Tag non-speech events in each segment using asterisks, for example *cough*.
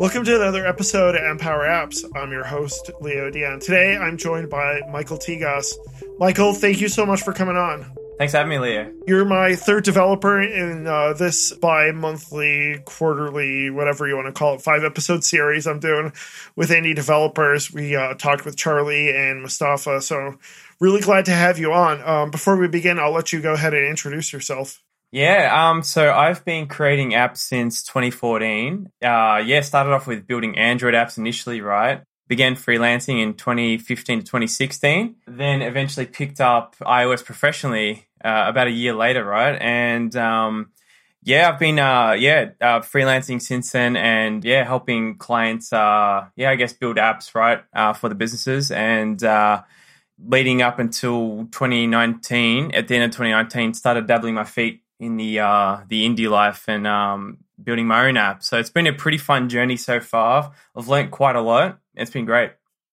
Welcome to another episode of Empower Apps. I'm your host, Leo Dion. Today I'm joined by Michael Tigas. Michael, thank you so much for coming on. Thanks for having me, Leo. You're my third developer in uh, this bi monthly, quarterly, whatever you want to call it, five episode series I'm doing with indie developers. We uh, talked with Charlie and Mustafa, so really glad to have you on. Um, before we begin, I'll let you go ahead and introduce yourself. Yeah, um, so I've been creating apps since 2014. Uh, yeah, started off with building Android apps initially, right? Began freelancing in 2015 to 2016. Then eventually picked up iOS professionally uh, about a year later, right? And um, yeah, I've been uh, yeah uh, freelancing since then, and yeah, helping clients uh, yeah I guess build apps right uh, for the businesses and. Uh, leading up until 2019, at the end of 2019, started dabbling my feet in the uh, the indie life and um, building my own app. So it's been a pretty fun journey so far. I've learned quite a lot. It's been great.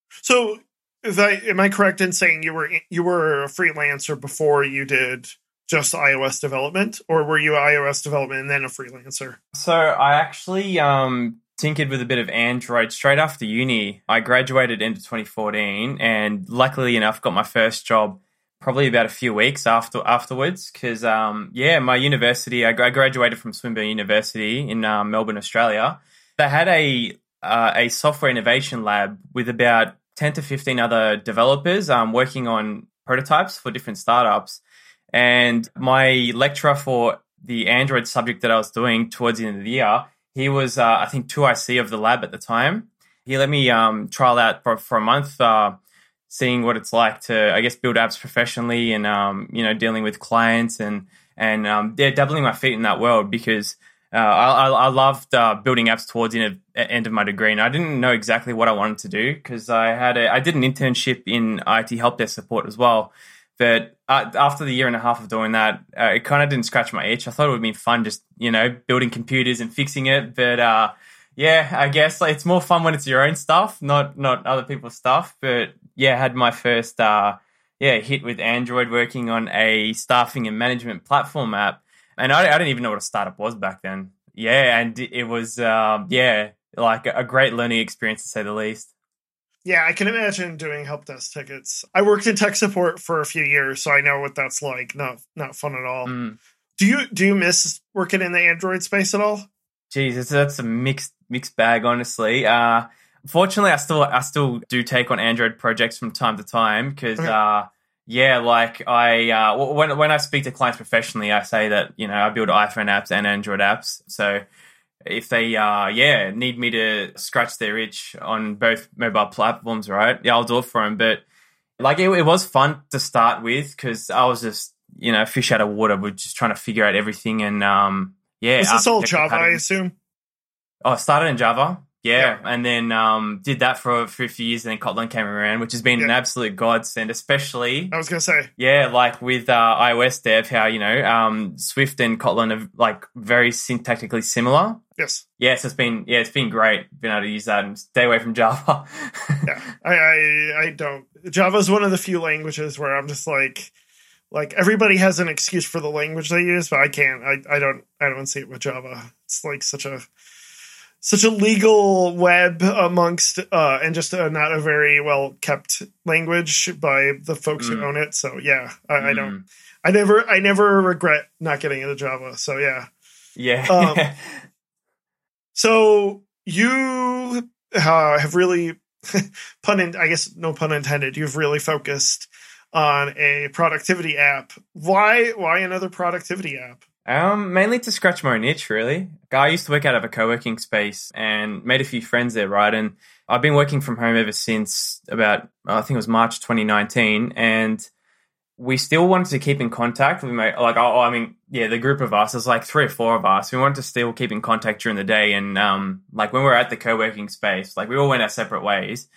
So, I, am I correct in saying you were you were a freelancer before you did just iOS development, or were you iOS development and then a freelancer? So I actually um, tinkered with a bit of Android straight after uni. I graduated into 2014, and luckily enough, got my first job probably about a few weeks after afterwards because um, yeah my university I, graduated from swinburne university in uh, melbourne australia. They had a uh, a software innovation lab with about 10 to 15 other developers um, working on prototypes for different startups. And my lecturer for the android subject that i was doing towards the end of the year he was uh, i think 2ic of the lab at the time. He let me um, trial out for, for a month uh, seeing what it's like to, I guess, build apps professionally and, um, you know, dealing with clients and, and, um, yeah, dabbling my feet in that world because, uh, I, I loved uh, building apps towards the end of my degree, and I didn't know exactly what I wanted to do because I had a, I did an internship in IT help desk support as well. But after the year and a half of doing that, uh, it kind of didn't scratch my itch. I thought it would be fun just you know building computers and fixing it, but uh, yeah, I guess like, it's more fun when it's your own stuff, not not other people's stuff. But yeah, I had my first uh, yeah hit with Android working on a staffing and management platform app, and I, I didn't even know what a startup was back then. Yeah, and it was um, yeah like a great learning experience to say the least. Yeah, I can imagine doing help desk tickets. I worked in tech support for a few years, so I know what that's like. Not not fun at all. Mm. Do you do you miss working in the Android space at all? Jesus, that's a mixed mixed bag, honestly. Uh, fortunately, I still I still do take on Android projects from time to time because uh, yeah, like I uh, when when I speak to clients professionally, I say that you know I build iPhone apps and Android apps. So if they uh yeah need me to scratch their itch on both mobile platforms, right? Yeah, I'll do it for them. But like it, it was fun to start with because I was just you know fish out of water, with just trying to figure out everything and um yeah. Is this all Java? I assume. Oh, I started in Java. Yeah, yeah. and then um, did that for, for a few years, and then Kotlin came around, which has been yeah. an absolute godsend, especially. I was gonna say, yeah, like with uh, iOS dev, how you know um, Swift and Kotlin are like very syntactically similar. Yes. Yes, it's been yeah, it's been great being able to use that and stay away from Java. *laughs* yeah, I, I I don't. Java is one of the few languages where I'm just like like everybody has an excuse for the language they use, but I can't. I, I don't. I don't see it with Java. It's like such a such a legal web amongst uh, and just a, not a very well kept language by the folks mm. who own it. So yeah, I, mm. I, don't. Mm. I never. I never regret not getting into Java. So yeah. Yeah. um, *laughs* so you uh, have really *laughs* pun. In, I guess no pun intended. You've really focused on a productivity app. Why why another productivity app? Um, mainly to scratch my own itch, really. I used to work out of a co-working space and made a few friends there, right? And I've been working from home ever since about I think it was March 2019, and we still wanted to keep in contact. We made like oh, I mean, yeah, the group of us, there's like three or four of us. We wanted to still keep in contact during the day, and um, like when we were at the co-working space, like we all went our separate ways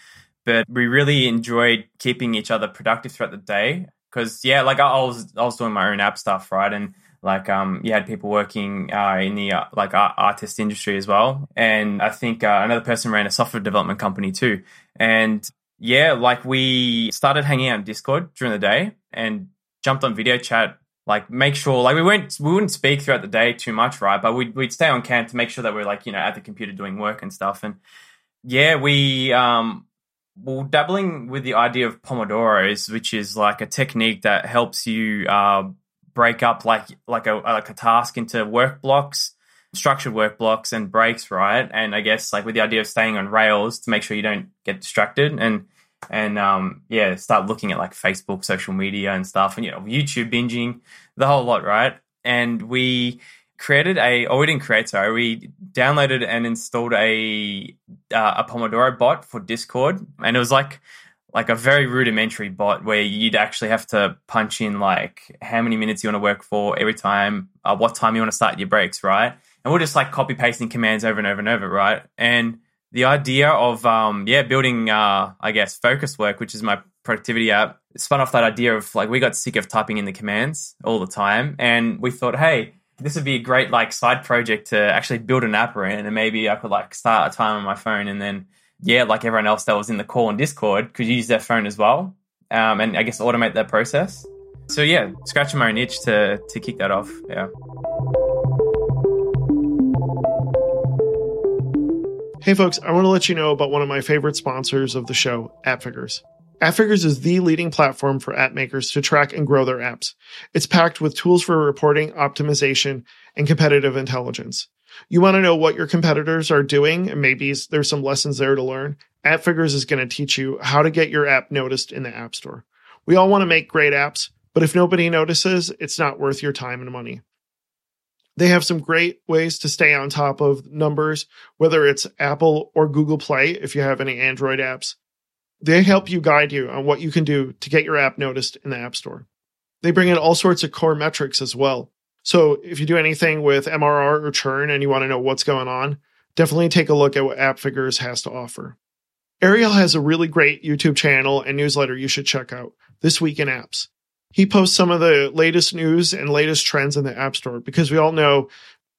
but we really enjoyed keeping each other productive throughout the day. Because yeah, like I was I was doing my own app stuff, right, and like um you had people working uh, in the uh, like art- artist industry as well, and I think uh, another person ran a software development company too, and yeah, like we started hanging out on Discord during the day and jumped on video chat like make sure like we went we wouldn't speak throughout the day too much, right? But we'd we'd stay on camp to make sure that we're like you know at the computer doing work and stuff. And yeah, we um well dabbling with the idea of pomodoros, which is like a technique that helps you uh, break up like like a like a task into work blocks structured work blocks and breaks, right? And I guess like with the idea of staying on rails to make sure you don't get distracted and and um yeah, start looking at like Facebook, social media and stuff and you know, YouTube binging, the whole lot, right? And we created a or we didn't create sorry, we downloaded and installed a uh, a Pomodoro bot for Discord and it was like like a very rudimentary bot where you'd actually have to punch in like how many minutes you want to work for every time, uh, what time you want to start your breaks, right? and we're just like copy pasting commands over and over and over, right? And the idea of um, yeah, building uh, I guess focus work, which is my productivity app, spun off that idea of like we got sick of typing in the commands all the time, and we thought, hey, this would be a great like side project to actually build an app around, and maybe I could like start a time on my phone, and then yeah, like everyone else that was in the call on Discord could use their phone as well, um, and I guess automate that process. So yeah, scratching my own itch to to kick that off. Yeah. Hey folks, I want to let you know about one of my favorite sponsors of the show, AppFigures. AppFigures is the leading platform for app makers to track and grow their apps. It's packed with tools for reporting, optimization, and competitive intelligence. You want to know what your competitors are doing, and maybe there's some lessons there to learn. AppFigures is going to teach you how to get your app noticed in the App Store. We all want to make great apps, but if nobody notices, it's not worth your time and money. They have some great ways to stay on top of numbers, whether it's Apple or Google Play if you have any Android apps. They help you guide you on what you can do to get your app noticed in the App Store. They bring in all sorts of core metrics as well. So if you do anything with MRR or churn and you want to know what's going on, definitely take a look at what AppFigures has to offer. Ariel has a really great YouTube channel and newsletter you should check out, This Week in Apps. He posts some of the latest news and latest trends in the App Store because we all know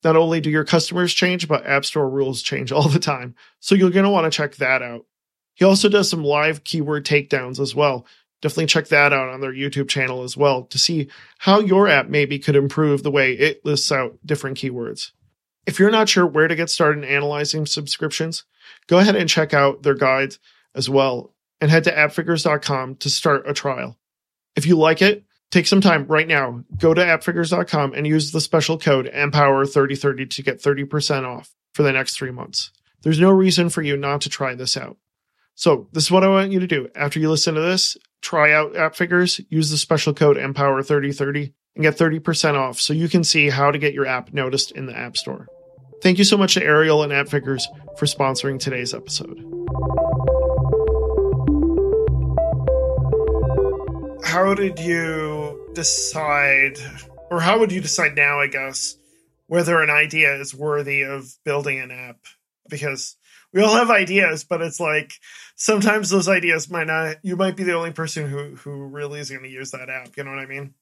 not only do your customers change, but App Store rules change *laughs* all the time. So you're going to want to check that out. He also does some live keyword takedowns as well. Definitely check that out on their YouTube channel as well to see how your app maybe could improve the way it lists out different keywords. If you're not sure where to get started in analyzing subscriptions, go ahead and check out their guides as well and head to appfigures.com to start a trial. If you like it, take some time right now. Go to appfigures.com and use the special code EMPOWER3030 to get 30% off for the next three months. There's no reason for you not to try this out. So, this is what I want you to do. After you listen to this, try out AppFigures, use the special code EMPOWER3030 and get 30% off so you can see how to get your app noticed in the App Store. Thank you so much to Ariel and AppFigures for sponsoring today's episode. how did you decide, or how would you decide now, I guess, whether an idea is worthy of building an app? Because we all have ideas, but it's like sometimes those ideas might not, you might be the only person who, who really is going to use that app. You know what I mean?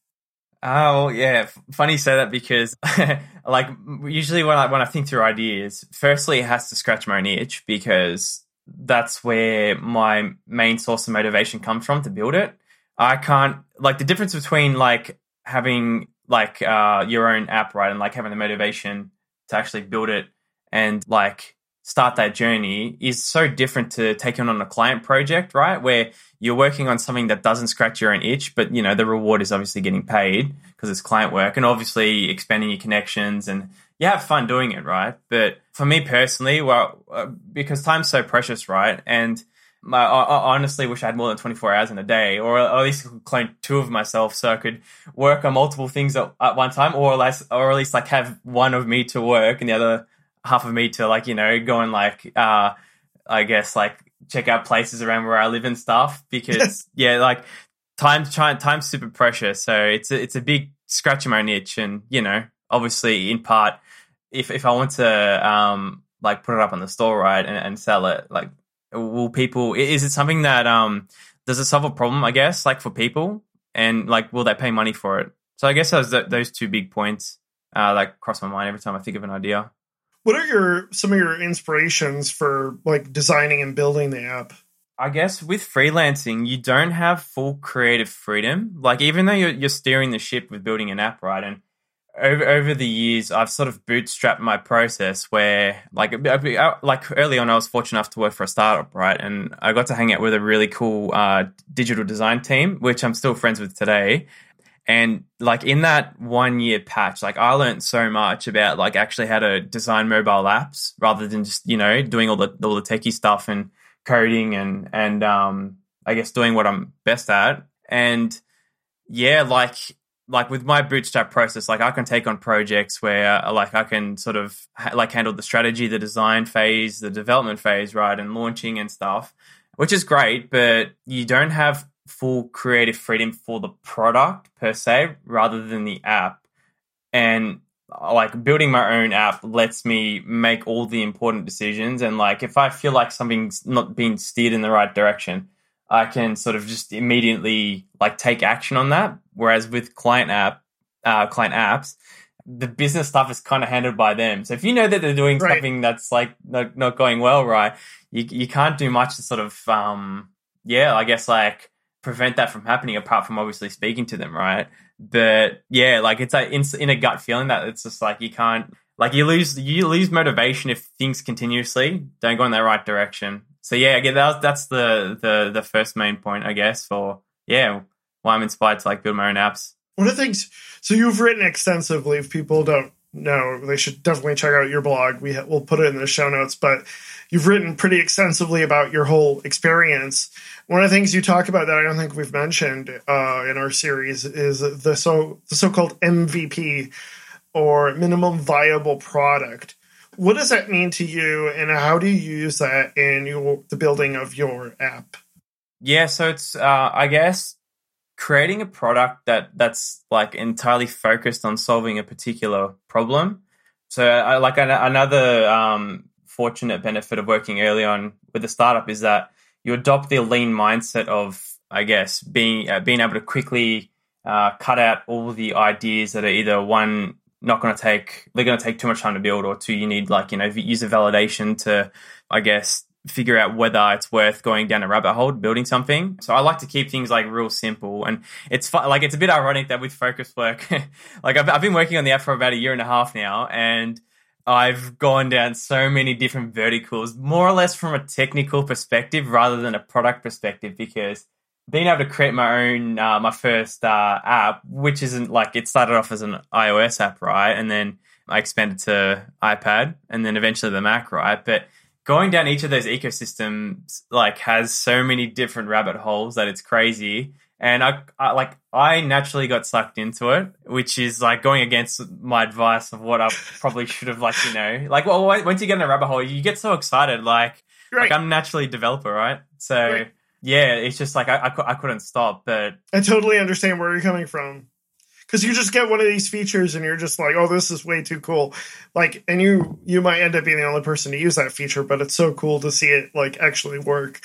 Oh yeah, funny you say that because *laughs* like usually when I when I think through ideas, firstly it has to scratch my own itch because that's where my main source of motivation comes from to build it. I can't like the difference between like having like uh, your own app right and like having the motivation to actually build it and like start that journey is so different to taking on a client project right? Where you're working on something that doesn't scratch your own itch but you know the reward is obviously getting paid because it's client work and obviously expanding your connections and you have fun doing it right? But for me personally well uh, because time's so precious right? And I, I, honestly wish I had more than 24 hours in a day, or at least clone two of myself so I could work on multiple things at, at one time, or or at least like have one of me to work and the other half of me to like, you know, go and like, uh, I guess like check out places around where I live and stuff because *laughs* yeah, like time, time's super precious. So it's a, it's a big scratch in my niche. And, you know, obviously in part, if, if I want to, um, like put it up on the store, right, and, and sell it, like will people is it something that um does it solve a problem i guess like for people and like will they pay money for it so i guess those those two big points uh like cross my mind every time i think of an idea what are your some of your inspirations for like designing and building the app I guess with freelancing, you don't have full creative freedom. Like even though you're, you're steering the ship with building an app, right? And over over the years, I've sort of bootstrapped my process where, like, like early on, I was fortunate enough to work for a startup, right? And I got to hang out with a really cool uh, digital design team, which I'm still friends with today. And like in that one year patch, like I learned so much about like actually how to design mobile apps rather than just you know doing all the all the techie stuff and coding and and um I guess doing what I'm best at. And yeah, like like with my bootstrap process, like I can take on projects where uh, like I can sort of ha- like handle the strategy, the design phase, the development phase, right, and launching and stuff, which is great. But you don't have full creative freedom for the product per se, rather than the app. And uh, like building my own app lets me make all the important decisions. And like if I feel like something's not being steered in the right direction, I can sort of just immediately like take action on that. Whereas with client app, uh, client apps, the business stuff is kind of handled by them. So if you know that they're doing right. something that's like not, not going well, right, you you can't do much to sort of um yeah, I guess like prevent that from happening apart from obviously speaking to them, right? But yeah, like it's a in, in a gut feeling that it's just like you can't like you lose you lose motivation if things continuously don't go in the right direction so yeah, again, that, that's the, the the first main point, I guess, for yeah, why I'm inspired to like build my own apps. One of the things, so you've written extensively. If people don't know, they should definitely check out your blog. We ha- we'll put it in the show notes, but you've written pretty extensively about your whole experience. One of the things you talk about that I don't think we've mentioned uh, in our series is the so the so-called MVP or minimum viable product what does that mean to you and how do you use that in your the building of your app yeah so it's uh, i guess creating a product that that's like entirely focused on solving a particular problem. So uh, like an, another um, fortunate benefit of working early on with a startup is that you adopt the lean mindset of i guess being uh, being able to quickly uh, cut out all the ideas that are either one not going to take they're going to take too much time to build or two you need like you know user validation to i guess figure out whether it's worth going down a rabbit hole building something. So i like to keep things like real simple. And it's like it's a bit ironic that with focus work *laughs* like I've, I've been working on the app for about a year and a half now and I've gone down so many different verticals, more or less from a technical perspective rather than a product perspective, because being able to create my own uh, my first uh, app, which isn't like it started off as an iOS app, right, and then I expanded to iPad, and then eventually the Mac, right, but going down each of those ecosystems like has so many different rabbit holes that it's crazy and I, I, like I naturally got sucked into it, which is like going against my advice of what I probably *laughs* should have like you know like well once you get in a rabbit hole you get so excited like right. like I'm naturally a developer right so right yeah, it's just like I, I, I couldn't stop. But I totally understand where you're coming from because you just get one of these features and you're just like, oh, this is way too cool. Like, and you you might end up being the only person to use that feature, but it's so cool to see it like actually work.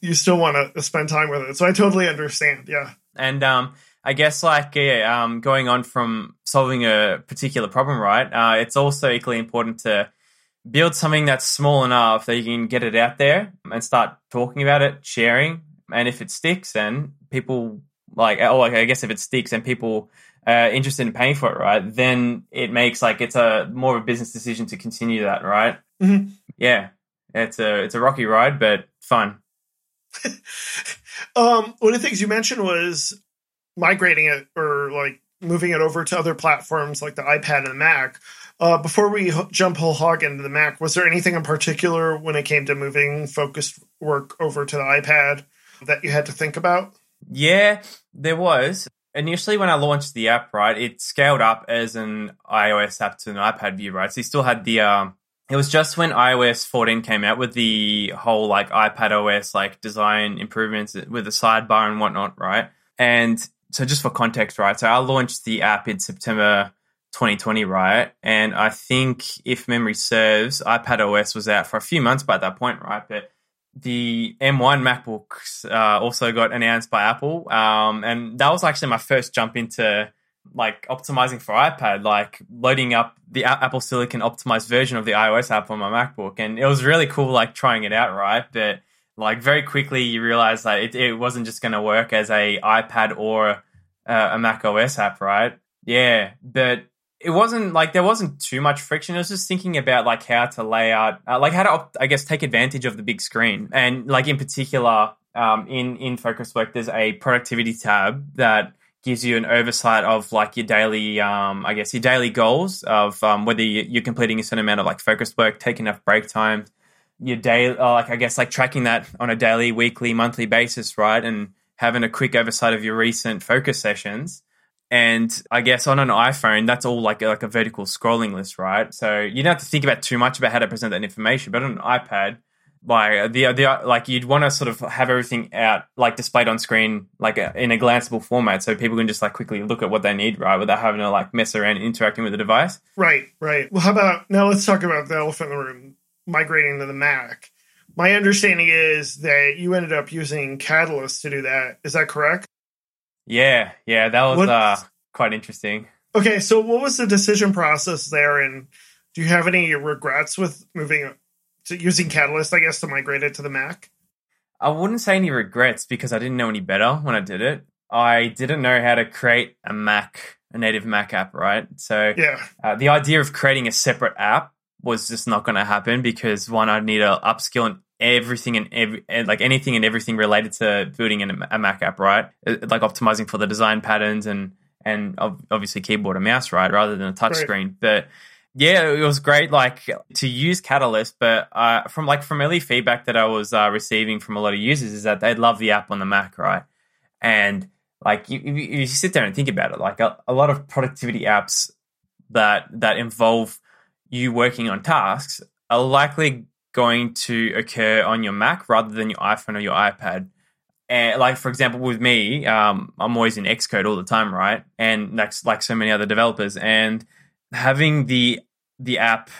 You still want to spend time with it, so I totally understand. Yeah, and um. I guess like yeah, um, going on from solving a particular problem, right? Uh, it's also equally important to build something that's small enough that you can get it out there and start talking about it, sharing. And if it sticks, then people like, oh, I guess if it sticks and people are interested in paying for it, right? Then it makes like it's a more of a business decision to continue that, right? Mm-hmm. Yeah, it's a it's a rocky ride, but fun. *laughs* um, one of the things you mentioned was migrating it or like moving it over to other platforms like the iPad and the Mac. Uh, before we h- jump whole hog into the Mac, was there anything in particular when it came to moving focused work over to the iPad that you had to think about? Yeah, there was. Initially, when I launched the app, right, it scaled up as an iOS app to an iPad view, right? So you still had the. Um, it was just when iOS 14 came out with the whole like iPad OS like design improvements with the sidebar and whatnot, right? And so just for context, right? So I launched the app in September 2020, right? And I think, if memory serves, iPad OS was out for a few months by that point, right? But the M1 MacBooks uh, also got announced by Apple, um, and that was actually my first jump into like optimizing for iPad, like loading up the Apple Silicon optimized version of the iOS app on my MacBook, and it was really cool, like trying it out, right? But like very quickly you realize that it, it wasn't just going to work as a iPad or uh, a Mac OS app, right? Yeah, but it wasn't like there wasn't too much friction. I was just thinking about like how to lay out, uh, like how to, I guess, take advantage of the big screen, and like in particular, um, in in Focus Work, there's a productivity tab that gives you an oversight of like your daily, um, I guess, your daily goals of um, whether you're completing a certain amount of like focused work, taking enough break time, your day, uh, like I guess, like tracking that on a daily, weekly, monthly basis, right, and having a quick oversight of your recent focus sessions. And I guess on an iPhone, that's all like like a vertical scrolling list, right? So you don't have to think about too much about how to present that information. But on an iPad, like the the like you'd want to sort of have everything out like displayed on screen like uh, in a glanceable format so people can just like quickly look at what they need right without having to like mess around interacting with the device right right well how about now let's talk about the elephant in the room migrating to the mac my understanding is that you ended up using catalyst to do that is that correct yeah yeah that was what, uh quite interesting okay so what was the decision process there and do you have any regrets with moving to using Catalyst, I guess, to migrate it to the Mac? I wouldn't say any regrets because I didn't know any better when I did it. I didn't know how to create a Mac, a native Mac app, right? So yeah, uh, the idea of creating a separate app was just not going to happen because one, I'd need to upskill in everything and every like anything and everything related to building a Mac app, right? Uh, like optimizing for the design patterns and and obviously keyboard and mouse, right, rather than a touchscreen. But yeah, it was great. Like to use Catalyst, but uh, from like from early feedback that I was uh, receiving from a lot of users is that they love the app on the Mac, right? And like you, you sit there and think about it, like a, a lot of productivity apps that that involve you working on tasks are likely going to occur on your Mac rather than your iPhone or your iPad. And like for example, with me, um, I'm always in Xcode all the time, right? And that's like so many other developers. And having the the app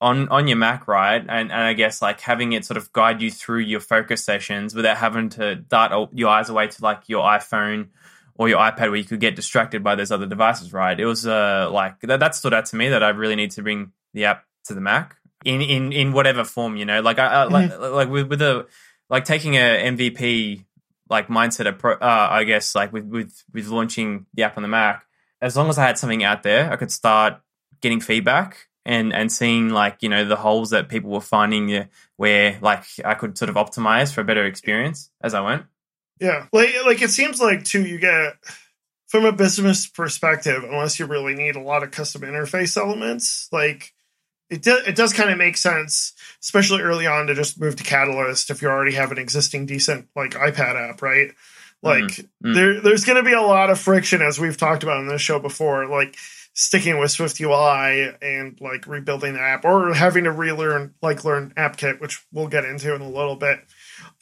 on on your Mac, right? And and I guess like having it sort of guide you through your focus sessions without having to dart your eyes away to like your iPhone or your iPad where you could get distracted by those other devices, right? It was uh like that, that stood out to me that I really need to bring the app to the Mac in in in whatever form, you know, like I, I like mm-hmm. like with with a like taking a MVP like mindset approach, uh, I guess like with with with launching the app on the Mac. As long as I had something out there, I could start getting feedback and and seeing like you know the holes that people were finding where like I could sort of optimize for a better experience as I went. Yeah, like like it seems like too you get from a business perspective, unless you really need a lot of custom interface elements, like it does it does kind of make sense, especially early on, to just move to Catalyst if you already have an existing decent like iPad app, right? Like mm-hmm. mm-hmm. there there's going to be a lot of friction as we've talked about in this show before, like sticking with Swift UI and like rebuilding the app or having to relearn like learn AppKit, which we'll get into in a little bit.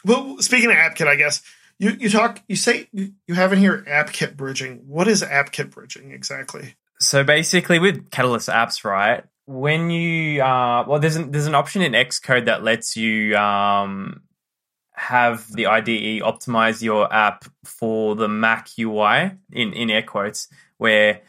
Well, speaking of AppKit, I guess you, you talk you say you, you haven't here AppKit bridging. What is AppKit bridging exactly? So basically, with Catalyst apps, right? When you uh, well, there's an, there's an option in Xcode that lets you um, have the IDE optimize your app for the Mac UI in in air quotes, where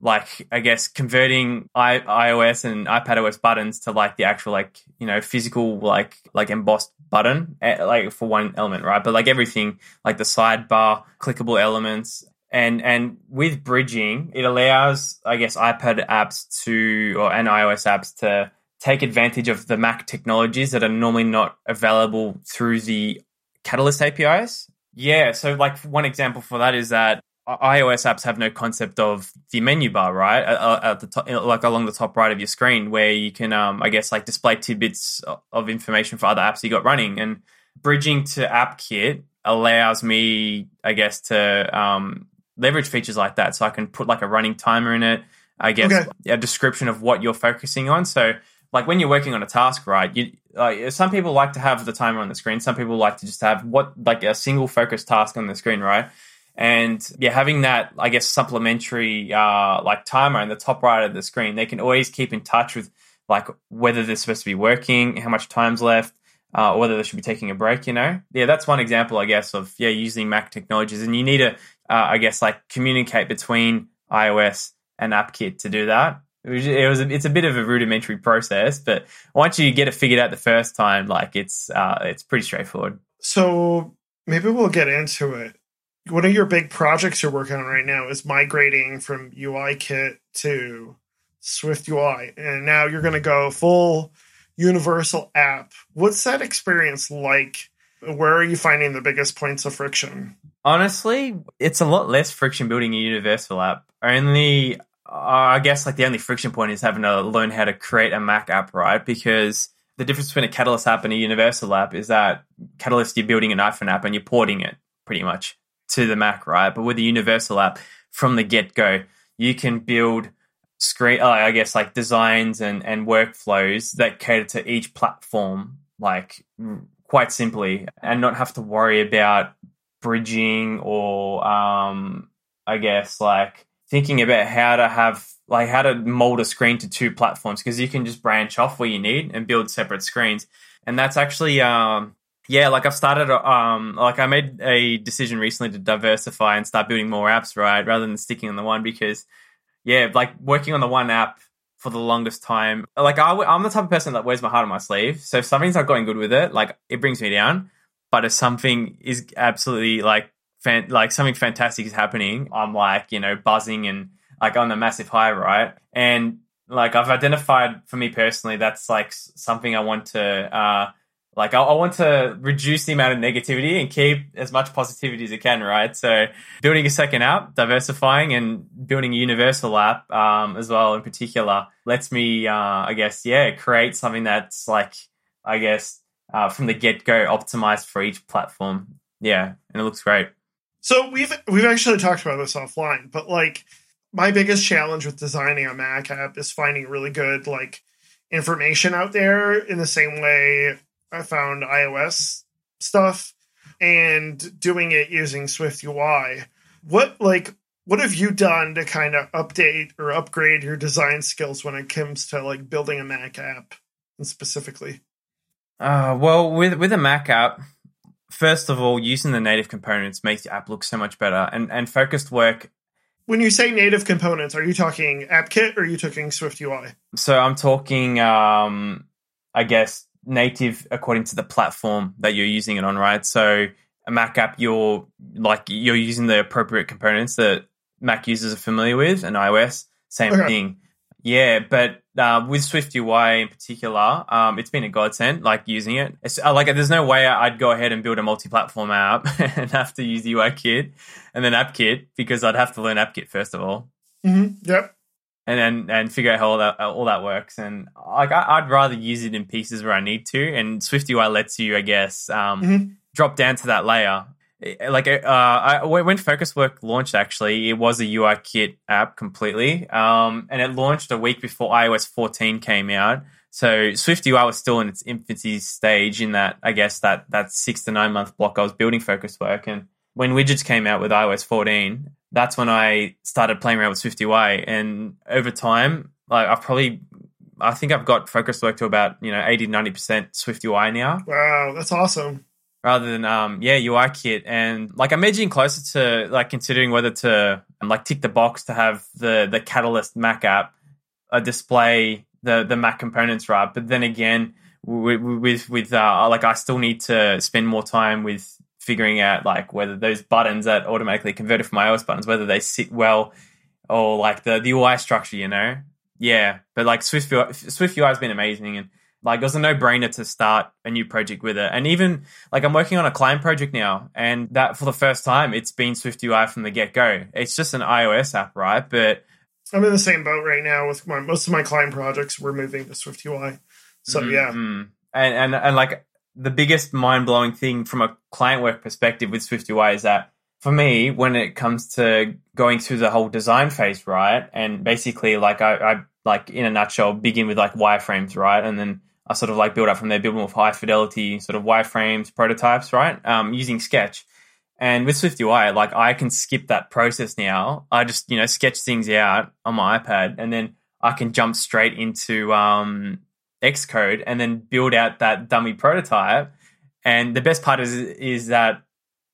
like I guess converting I- iOS and iPadOS buttons to like the actual like you know physical like like embossed button eh, like for one element right? But like everything like the sidebar clickable elements and and with bridging it allows I guess iPad apps to or and iOS apps to take advantage of the Mac technologies that are normally not available through the Catalyst APIs yeah so like one example for that is that iOS apps have no concept of the menu bar, right? At, the top, like along the top right of your screen, where you can, um, I guess, like display tidbits of information for other apps you got running. And bridging to AppKit allows me, I guess, to um, leverage features like that. So I can put like a running timer in it. I guess okay. a description of what you're focusing on. So, like when you're working on a task, right? You like some people like to have the timer on the screen. Some people like to just have what like a single focus task on the screen, right? And yeah, having that, I guess, supplementary uh, like timer in the top right of the screen, they can always keep in touch with like whether they're supposed to be working, how much time's left, uh, or whether they should be taking a break. You know, yeah, that's one example, I guess, of yeah using Mac technologies, and you need to, uh, I guess, like communicate between iOS and AppKit to do that. It was, it was a, it's a bit of a rudimentary process, but once you get it figured out the first time, like it's uh, it's pretty straightforward. So maybe we'll get into it. One of your big projects you're working on right now is migrating from UIKit to Swift UI, and now you're going to go full universal app. What's that experience like? Where are you finding the biggest points of friction? Honestly, it's a lot less friction building a universal app. Only, uh, I guess, like the only friction point is having to learn how to create a Mac app, right? Because the difference between a Catalyst app and a universal app is that Catalyst, you're building an iPhone app and you're porting it pretty much to the Mac, right? But with a universal app, from the get go, you can build screen, uh, I guess, like designs and, and workflows that cater to each platform, like quite simply, and not have to worry about bridging or, um, I guess, like thinking about how to have like how to mold a screen to two platforms because you can just branch off where you need and build separate screens. And that's actually um yeah, like I've started um like I made a decision recently to diversify and start building more apps, right? Rather than sticking on the one because yeah, like working on the one app for the longest time. Like I, I'm the type of person that wears my heart on my sleeve. So if something's not going good with it, like it brings me down. But if something is absolutely like fan, like something fantastic is happening, I'm like you know buzzing and like on a massive high, right? And like I've identified for me personally, that's like something I want to uh like I, I, want to reduce the amount of negativity and keep as much positivity as I can, right? So building a second app, diversifying, and building a universal app um, as well in particular lets me, uh, I guess, yeah, create something that's like, I guess, uh, from the get go, optimized for each platform. Yeah, and it looks great. So we've we've actually talked about this offline, but like my biggest challenge with designing a Mac app is finding really good like information out there in the same way I found iOS stuff and doing it using Swift UI. What like what have you done to kind of update or upgrade your design skills when it comes to like building a Mac app specifically? Uh, well, with with a Mac app, first of all, using the native components makes the app look so much better, and and focused work. When you say native components, are you talking AppKit or are you talking Swift UI? So I'm talking, um, I guess, native according to the platform that you're using it on, right? So a Mac app, you're like you're using the appropriate components that Mac users are familiar with, and iOS, same okay. thing. Yeah, but uh, with Swift UI in particular, um, it's been a godsend. Like using it, it's, uh, like there's no way I'd go ahead and build a multi-platform app *laughs* and have to use UIKit and then AppKit because I'd have to learn AppKit first of all. Mm-hmm. Yep and and, and figure out how all that all that works. And like I, would rather use it in pieces where I need to. And Swift UI lets you, I guess, um, mm-hmm. drop down to that layer. Like uh, I, when Focus Work launched, actually, it was a UI kit app completely, um, and it launched a week before iOS 14 came out. So Swift UI was still in its infancy stage in that, I guess, that that six to nine month block I was building Focus Work. And when widgets came out with iOS 14, that's when I started playing around with Swift UI. And over time, like I've probably, I think I've got focus work to about, you know, 80 90% Swift UI now. Wow, that's awesome. Rather than, um, yeah, UI kit. And like I'm edging closer to like considering whether to um, like tick the box to have the, the Catalyst Mac app uh, display the, the Mac components, right? But then again, with, with, with uh, like I still need to spend more time with figuring out like whether those buttons that automatically converted from iOS buttons, whether they sit well or like the, the UI structure, you know? Yeah. But like Swift Swift UI has been amazing and like it was a no brainer to start a new project with it. And even like I'm working on a client project now and that for the first time it's been Swift UI from the get go. It's just an iOS app, right? But I'm in the same boat right now with my most of my client projects. We're moving to Swift UI. So mm-hmm. yeah. And, and and like the biggest mind blowing thing from a client work perspective with Swift UI is that for me, when it comes to going through the whole design phase, right, and basically like I, I like in a nutshell begin with like wireframes, right, and then I sort of like build up from there, build with high fidelity sort of wireframes, prototypes, right, um, using Sketch. And with Swift UI, like I can skip that process now. I just you know sketch things out on my iPad, and then I can jump straight into um, Xcode and then build out that dummy prototype. And the best part is is that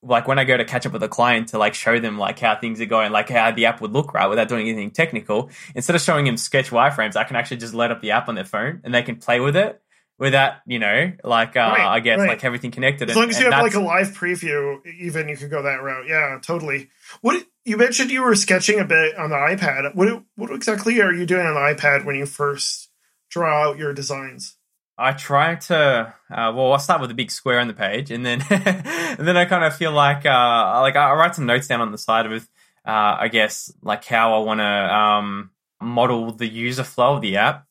like when I go to catch up with a client to like show them like how things are going, like how the app would look right without doing anything technical, instead of showing them sketch wireframes, I can actually just load up the app on their phone and they can play with it. Without you know like uh, Right, I guess right. like everything connected. As And- long as you have like a live preview, even you could go that route. Yeah, totally. What you mentioned you were sketching a bit on the iPad. What what exactly are you doing on the iPad when you first draw out your designs? I try to uh, well, I start with a big square on the page, and then *laughs* and then I kind of feel like uh, like I write some notes down on the side with uh, I guess like how I want to um, model the user flow of the app.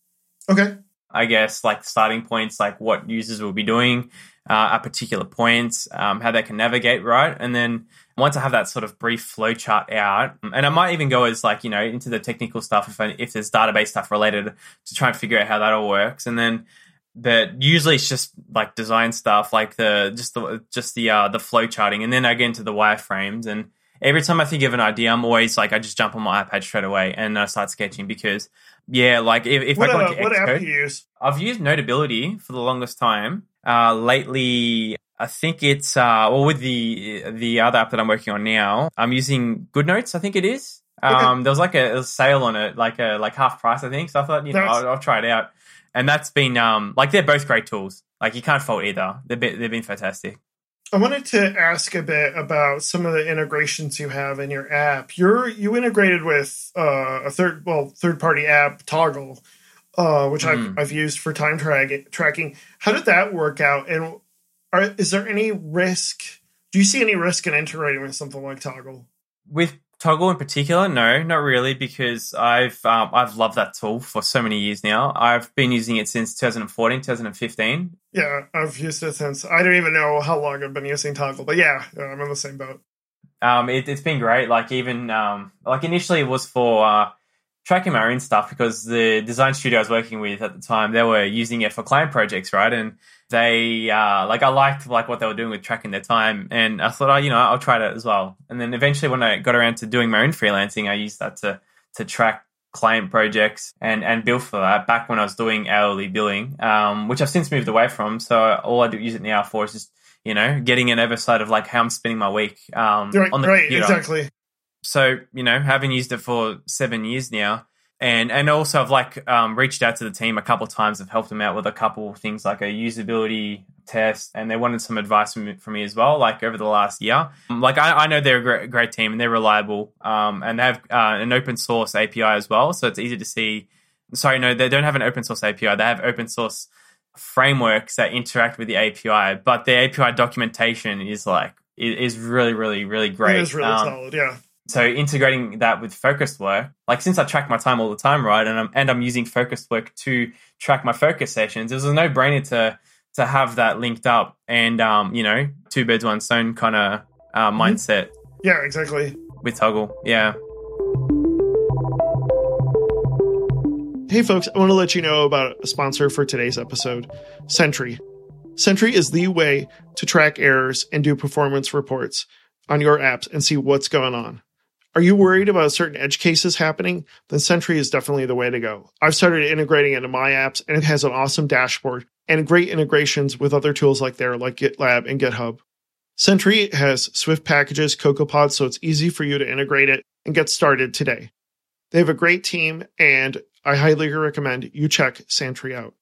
Okay. I guess like starting points, like what users will be doing uh, at particular points, um, how they can navigate right, and then once I have that sort of brief flow chart out, and I might even go as like you know into the technical stuff if I, if there's database stuff related to try and figure out how that all works, and then but usually it's just like design stuff, like the just the just the uh, the flow charting, and then I get into the wireframes and. Every time I think of an idea, I'm always like, I just jump on my iPad straight away and I start sketching because, yeah, like if, if What, I go uh, into what app Xcode, do you use? I've used Notability for the longest time. Uh, lately, I think it's uh, well with the the other app that I'm working on now. I'm using GoodNotes. I think it is. Um, there was like a, a sale on it, like a like half price, I think. So I thought, you know, I'll, I'll try it out. And that's been um like they're both great tools. Like you can't fault either. They've been, they've been fantastic. I wanted to ask a bit about some of the integrations you have in your app. You're you integrated with uh, a third well third party app Toggl, uh, which I've Mhm. I've used for time track, tracking. How did that work out? And are, is there any risk? Do you see any risk in integrating with something like Toggl? With Toggl in particular, no, not really, because I've um, I've loved that tool for so many years now. I've been using it since 2014, 2015. Yeah, I've used it since I don't even know how long I've been using Toggl, but yeah, I'm in the same boat. Um, it, it's been great. Like even um, like initially it was for uh, tracking my own stuff because the design studio I was working with at the time they were using it for client projects, right? And they uh, like I liked like what they were doing with tracking their time, and I thought, oh, you know, I'll try that as well. And then eventually, when I got around to doing my own freelancing, I used that to to track client projects and and bill for that back when I was doing hourly billing, um, which I've since moved away from. So all I do use it now for is just you know getting an oversight of like how I'm spending my week um, Right, on the right, computer exactly. So you know having used it for seven years now and and also i've like um, reached out to the team a couple of times i've helped them out with a couple of things like a usability test and they wanted some advice from, me- from me as well like over the last year Um, like i, I know they're a great, great team and they're reliable um, and they have uh, an open source api as well so it's easy to see sorry no they don't have an open source api they have open source frameworks that interact with the api but the api documentation is like is really really really great It is really Um, solid. Yeah. So integrating that with focused work like since i track my time all the time right and i'm and i'm using focused work to track my focus sessions it was a no-brainer to to have that linked up and um you know two birds one stone kind of uh, mindset Yeah, exactly. with Toggl yeah Hey, folks, I want to let you know about a sponsor for today's episode Sentry. Sentry is the way to track errors and do performance reports on your apps and see what's going on. Are you worried about certain edge cases happening? Then Sentry is definitely the way to go. I've started integrating it into my apps, and it has an awesome dashboard and great integrations with other tools like there, like GitLab and GitHub. Sentry has Swift packages, CocoaPods, so it's easy for you to integrate it and get started today. They have a great team, and I highly recommend you check Sentry out.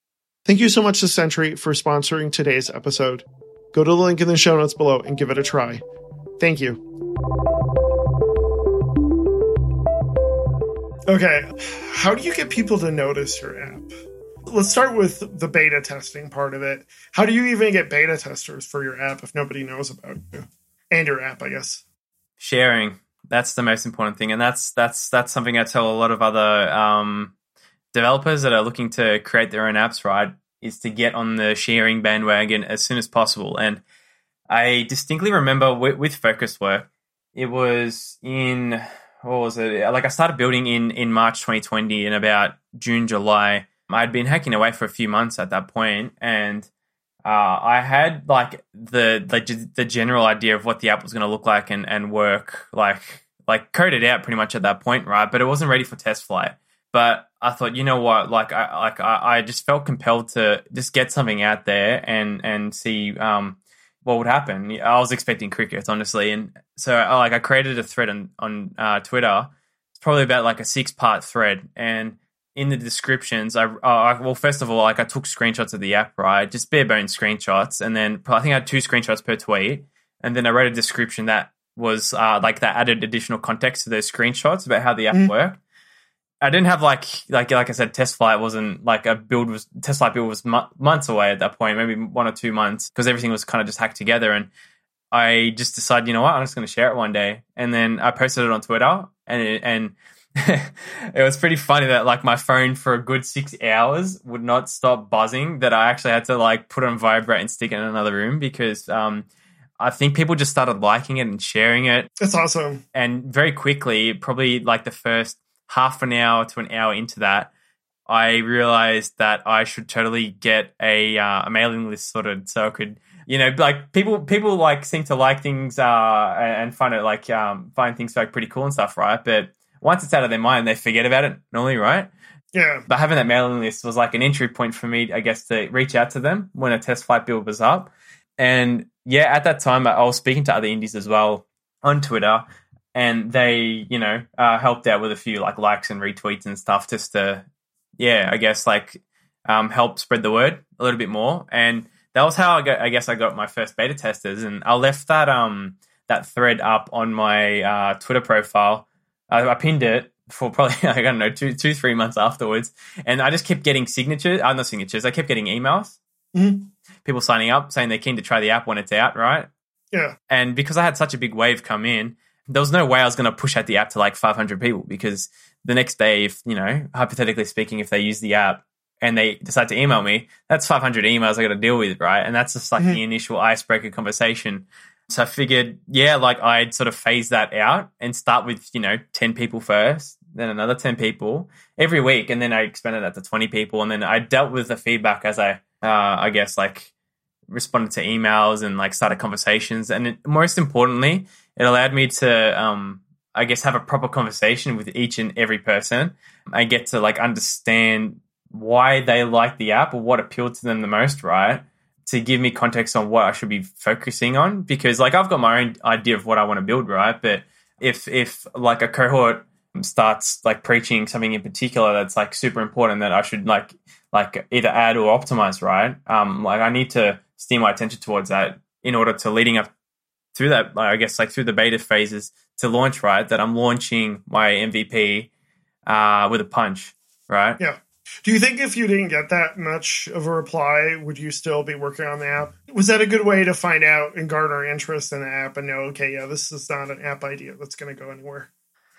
Thank you so much to Sentry for sponsoring today's episode. Go to the link in the show notes below and give it a try. Thank you. Okay, how do you get people to notice your app? Let's start with the beta testing part of it. How do you even get beta testers for your app if nobody knows about you? And your app, I guess. sharing that's the most important thing and that's that's that's something i tell a lot of other um, developers that are looking to create their own apps right is to get on the sharing bandwagon as soon as possible and i distinctly remember with, with focused work it was in what was it like i started building in in march 2020 and about june july i'd been hacking away for a few months at that point and uh, I had like the, the the general idea of what the app was going to look like and, and work like like coded out pretty much at that point, right? But it wasn't ready for test flight. But I thought, you know what, like I like I, I just felt compelled to just get something out there and and see um, what would happen. I was expecting crickets, honestly, and so I, like I created a thread on on uh, Twitter. It's probably about like a six part thread, and in the descriptions, I, uh, well, first of all, like I took screenshots of the app, right? Just bare bones screenshots, and then I think I had two screenshots per tweet, and then I wrote a description that was uh, like that added additional context to those screenshots about how the app mm. worked. I didn't have like like like I said, test flight wasn't like a build was test flight build was months away at that point, maybe one or two months because everything was kind of just hacked together. And I just decided, you know what, I'm just going to share it one day, and then I posted it on Twitter, and it, and *laughs* it was pretty funny that like my phone for a good six hours would not stop buzzing. That I actually had to like put on vibrate and stick it in another room because um, I think people just started liking it and sharing it. That's awesome. And very quickly, probably like the first half an hour to an hour into that, I realized that I should totally get a, uh, a mailing list sorted so I could, you know, like people people like seem to like things uh, and find it like um, find things like pretty cool and stuff, right? But once it's out of their mind, they forget about it normally, right? Yeah. But having that mailing list was like an entry point for me, I guess, to reach out to them when a test flight build was up. And yeah, at that time, I was speaking to other indies as well on Twitter, and they you know uh, helped out with a few like likes and retweets and stuff just to yeah i guess like um, help spread the word a little bit more and that was how I, got, I guess i got my first beta testers and i left that um that thread up on my uh, twitter profile I, I pinned it for probably *laughs* I don't know two two three months afterwards, and I just kept getting signatures. Uh, not signatures. I kept getting emails. Mm-hmm. People signing up saying they're keen to try the app when it's out, right? Yeah. And because I had such a big wave come in, there was no way I was going to push out the app to like 500 people because the next day, if you know, hypothetically speaking, if they use the app and they decide to email me, that's 500 emails I got to deal with, right? And that's just like mm-hmm. the initial icebreaker conversation. So I figured, yeah, like I'd sort of phase that out and start with you know 10 people first, then another 10 people every week, and then I expanded that to 20 people, and then I dealt with the feedback as I, uh, I guess, like responded to emails and like started conversations, and it, most importantly it allowed me to um, I guess have a proper conversation with each and every person. I get to like understand why they like the app or what appealed to them the most, right? To give me context on what I should be focusing on because like I've got my own idea of what I want to build, right? But if if like a cohort starts like preaching something in particular that's like super important that I should like like either add or optimize, right? Um like I need to steer my attention towards that in order to leading up through that, I guess, like through the beta phases to launch, right? That I'm launching my MVP uh, with a punch, right? Yeah. Do you think if you didn't get that much of a reply, would you still be working on the app? Was that a good way to find out and garner interest in the app and know, okay, yeah, this is not an app idea that's going to go anywhere?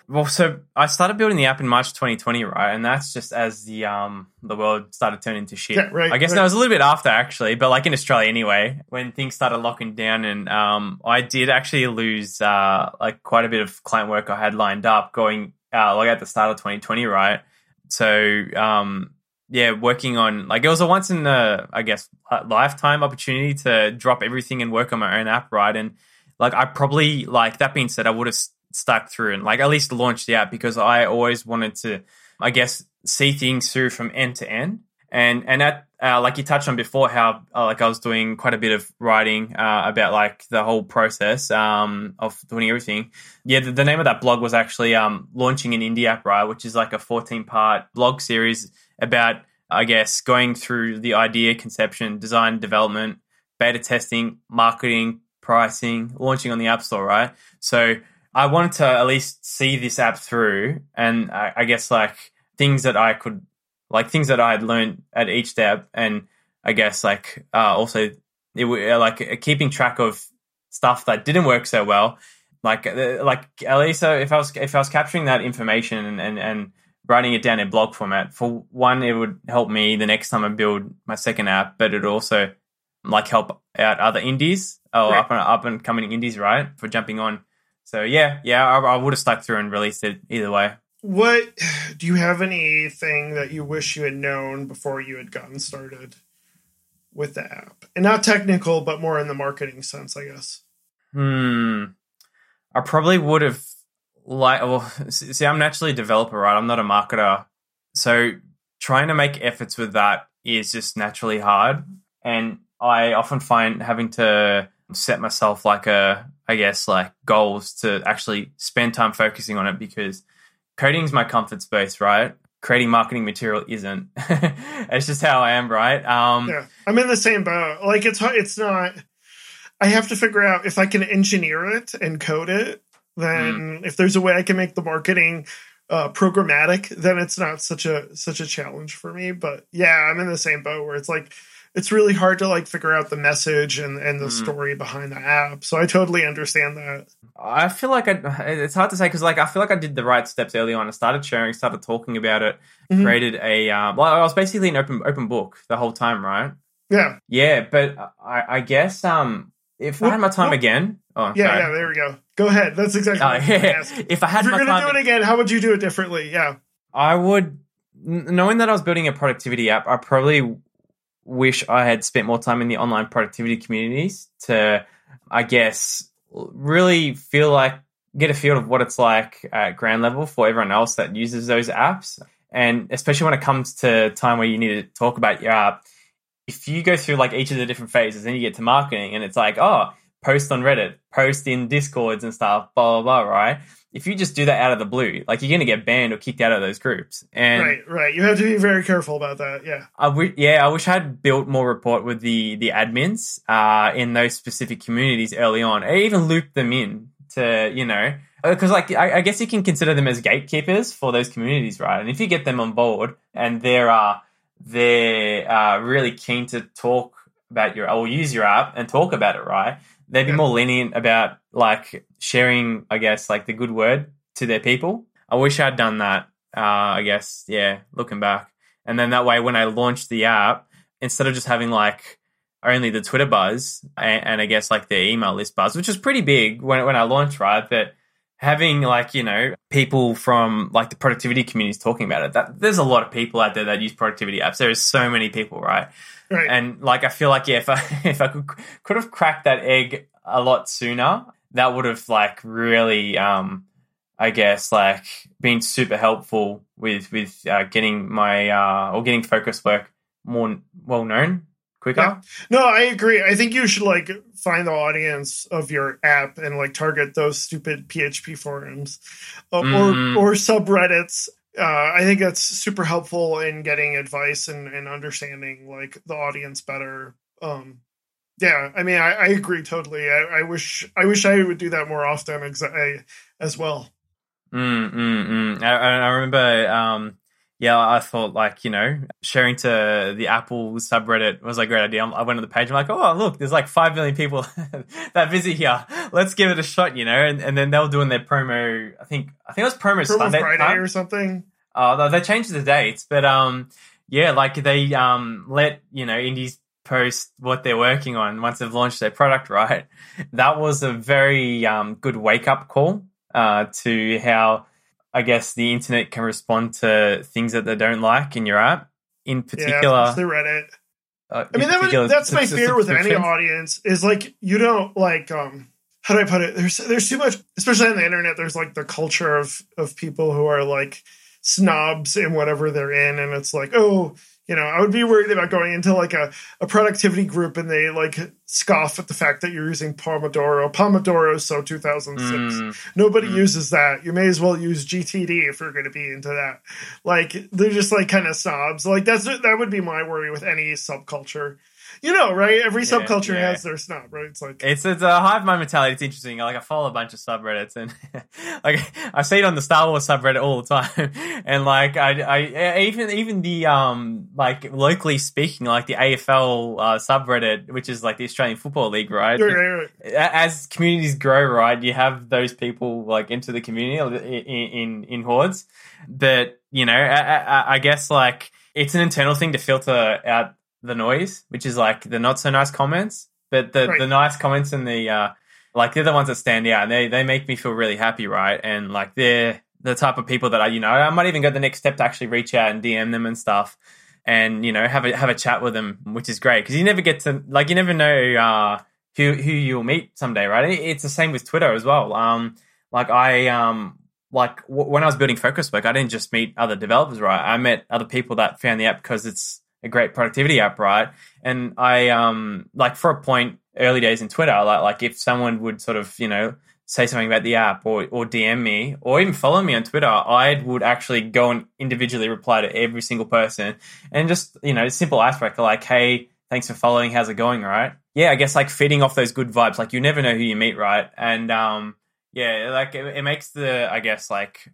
Well, so I started building the app in March 2020, right? And that's just as the um the world started turning to shit. Yeah, right. I guess right. that was a little bit after actually, but like in Australia anyway, when things started locking down, and um I did actually lose uh like quite a bit of client work I had lined up going uh like at the start of 2020, right? So um yeah, working on like it was a once in a I guess lifetime opportunity to drop everything and work on my own app, right? And like I probably like that being said, I would have stuck through and like at least launched the app because I always wanted to, I guess, see things through from end to end. And and at uh, like you touched on before, how uh, like I was doing quite a bit of writing uh, about like the whole process um, of doing everything. Yeah, the, the, name of that blog was actually um, launching an indie app, right? Which is like a fourteen part blog series about I guess going through the idea, conception, design, development, beta testing, marketing, pricing, launching on the App Store, right? So I wanted to at least see this app through, and I, I guess like things that I could, like things that I had learned at each step, and I guess like uh, also it uh, like uh, keeping track of stuff that didn't work so well. Like uh, like at least so if I was if I was capturing that information and, and and writing it down in blog format, for one, it would help me the next time I build my second app, but it also like help out other indies or right. up and up and coming indies, right? For jumping on so yeah, yeah, I, I would have stuck through and released it either way. What *sighs* do you have anything that you wish you had known before you had gotten started with the app? And not technical, but more in the marketing sense, I guess. Hmm. I probably would have like well *laughs* see I'm naturally a developer, right? I'm not a marketer. So trying to make efforts with that is just naturally hard. And I often find having to set myself like a I guess, like goals to actually spend time focusing on it because coding is my comfort space, right? creating marketing material isn't. *laughs* it's just how I am, right? Um, yeah, I'm in the same boat. Like it's. It's not. I have to figure out if I can engineer it and code it. Then, Mm. if there's a way I can make the marketing uh, programmatic, then it's not such a such a challenge for me. But yeah, I'm in the same boat where it's like it's really hard to like figure out the message and and the Mm. story behind the app. So I totally understand that. I feel like I, it's hard to say because like I feel like I did the right steps early on. I started sharing, started talking about it, Mhm. created a um, well, I was basically an open open book the whole time, right? Yeah, Yeah, but I, I guess um, if I had my time Well- again, oh yeah, sorry. yeah. There we go. Go ahead. That's exactly. What I yeah. If I had If you're my gonna time, do it again, how would you do it differently? Yeah. I would, knowing that I was building a productivity app, I probably wish I had spent more time in the online productivity communities to, I guess, really feel like get a feel of what it's like at ground level for everyone else that uses those apps. And especially when it comes to time where you need to talk about your app, if you go through like each of the different phases, then you get to marketing, and it's like, oh, post on Reddit, post in Discords and stuff, blah blah blah, right? If you just do that out of the blue, like you're gonna get banned or kicked out of those groups. And right, right. You have to be very careful about that. Yeah. I w- yeah, I wish I'd built more rapport with the the admins uh, in those specific communities early on. I even looped them in to you know because like I, I guess you can consider them as gatekeepers for those communities, right? And if you get them on board and they're uh, they're uh, really keen to talk about your or use your app and talk about it, right? They'd be more lenient about like sharing, I guess, like the good word to their people. I wish I'd done that. Uh, I guess, yeah, looking back. And then that way, when I launched the app, instead of just having like only the Twitter buzz and, and I guess like the email list buzz, which was pretty big when, when I launched, right? But having like, you know, people from like the productivity communities talking about it, that there's a lot of people out there that use productivity apps. There is so many people, right? Right. And like, I feel like, yeah, if I, *laughs* if I could, could have cracked that egg a lot sooner, that would have like really, um, I guess like been super helpful with with uh, getting my uh, or getting focus work more well known quicker. Yeah. No, I agree. I think you should like find the audience of your app and like target those stupid PHP forums uh, Mhm. or or subreddits. Uh, I think that's super helpful in getting advice and, and understanding like the audience better. Um, yeah, I mean, I, I agree totally. I, I wish I wish I would do that more often exa- as well. Mm, mm, mm. I, I I remember, um, yeah, I thought like you know sharing to the Apple subreddit was a great idea. I went to the page, I'm like, oh look, there's like five million people *laughs* that visit here. Let's give it a shot, you know. And, and then they were doing their promo. I think I think it was promo, Promo Sunday Friday time. or something. Oh, they- they changed the dates, but um, yeah, like they um let you know indies post what they're working on once they've launched their product, *laughs* right? That was a very um good wake up call uh to how I guess the internet can respond to things that they don't like in your app. In Yeah, particular, especially Reddit. uh, I mean, that would, that's my fear with any audience is like you don't like um how do I put it? There's there's too much, especially on the internet. There's like the culture of of people who are like snobs in whatever they're in, and it's like, oh, you know, I would be worried about going into like a, a productivity group and they like scoff at the fact that you're using Pomodoro. Pomodoro so 2006. Mm, Nobody Mm. uses that. You may as well use GTD if you're going to be into that. Like they're just like kind of snobs. Like that's that would be my worry with any subculture. You know, right? Every Yeah, subculture yeah. has their snob, right? It's like It's it's a hive mind mentality. It's interesting. Like I follow a bunch of subreddits, and *laughs* like I see it on the Star Wars subreddit all the time. *laughs* And like I, I even even the um like locally speaking, like the AFL uh, subreddit, which is like the Australian Football League, right? right, right, right. A- As communities grow, right, you have those people like into the community in in, in hordes. That you know, I, I, I guess like it's an internal thing to filter out the noise, which is like the not so nice comments, but the Right. the nice comments and the uh, like they're the ones that stand out. And they they make me feel really happy, right? And like they're the type of people that I you know I might even go the next step to actually reach out and DM them and stuff, and you know have a have a chat with them, which is great because you never get to like you never know uh, who who you'll meet someday, right? It's the same with Twitter as well. Um, like I um like w- when I was building Focus Work, I didn't just meet other developers, right? I met other people that found the app because it's a great productivity app, right? And I um like for a point early days in Twitter, like like if someone would sort of you know say something about the app or, or DM me or even follow me on Twitter, I would actually go and individually reply to every single person and just, you know, simple aspect like, hey, thanks for following, how's it going, right? Yeah, I guess like feeding off those good vibes. Like you never know who you meet, right? And um yeah, like it, it makes the I guess like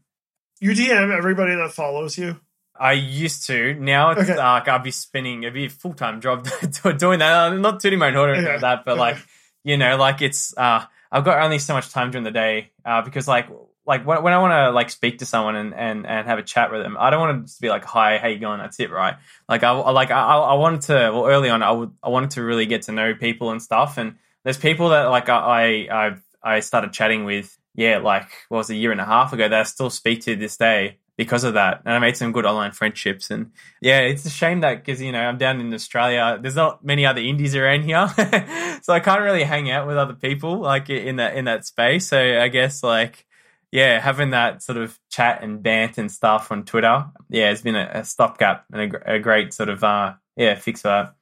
You DM everybody that follows you. I used to. Now it's Okay. like I'll be spinning. A full time job *laughs* doing that. I'm not tooting my own horn Yeah. that, but like you know, like it's uh, I've got only so much time during the day uh, because like like when, when I want to like speak to someone and, and and have a chat with them, I don't want to just be like, "Hi, how you going?" That's it, right? Like I like I I wanted to well early on I would I wanted to really get to know people and stuff, and there's people that like I I I've, I started chatting with yeah like what was it, a year and a half ago that I still speak to this day because of that, and I made some good online friendships and yeah, it's a shame that because you know I'm down in Australia. There's not many other indies around here, *laughs* so I can't really hang out with other people like in that in that space. So I guess like yeah, having that sort of chat and bant and stuff on Twitter, yeah, it's been a, a stopgap and a, a great sort of uh yeah fix for that.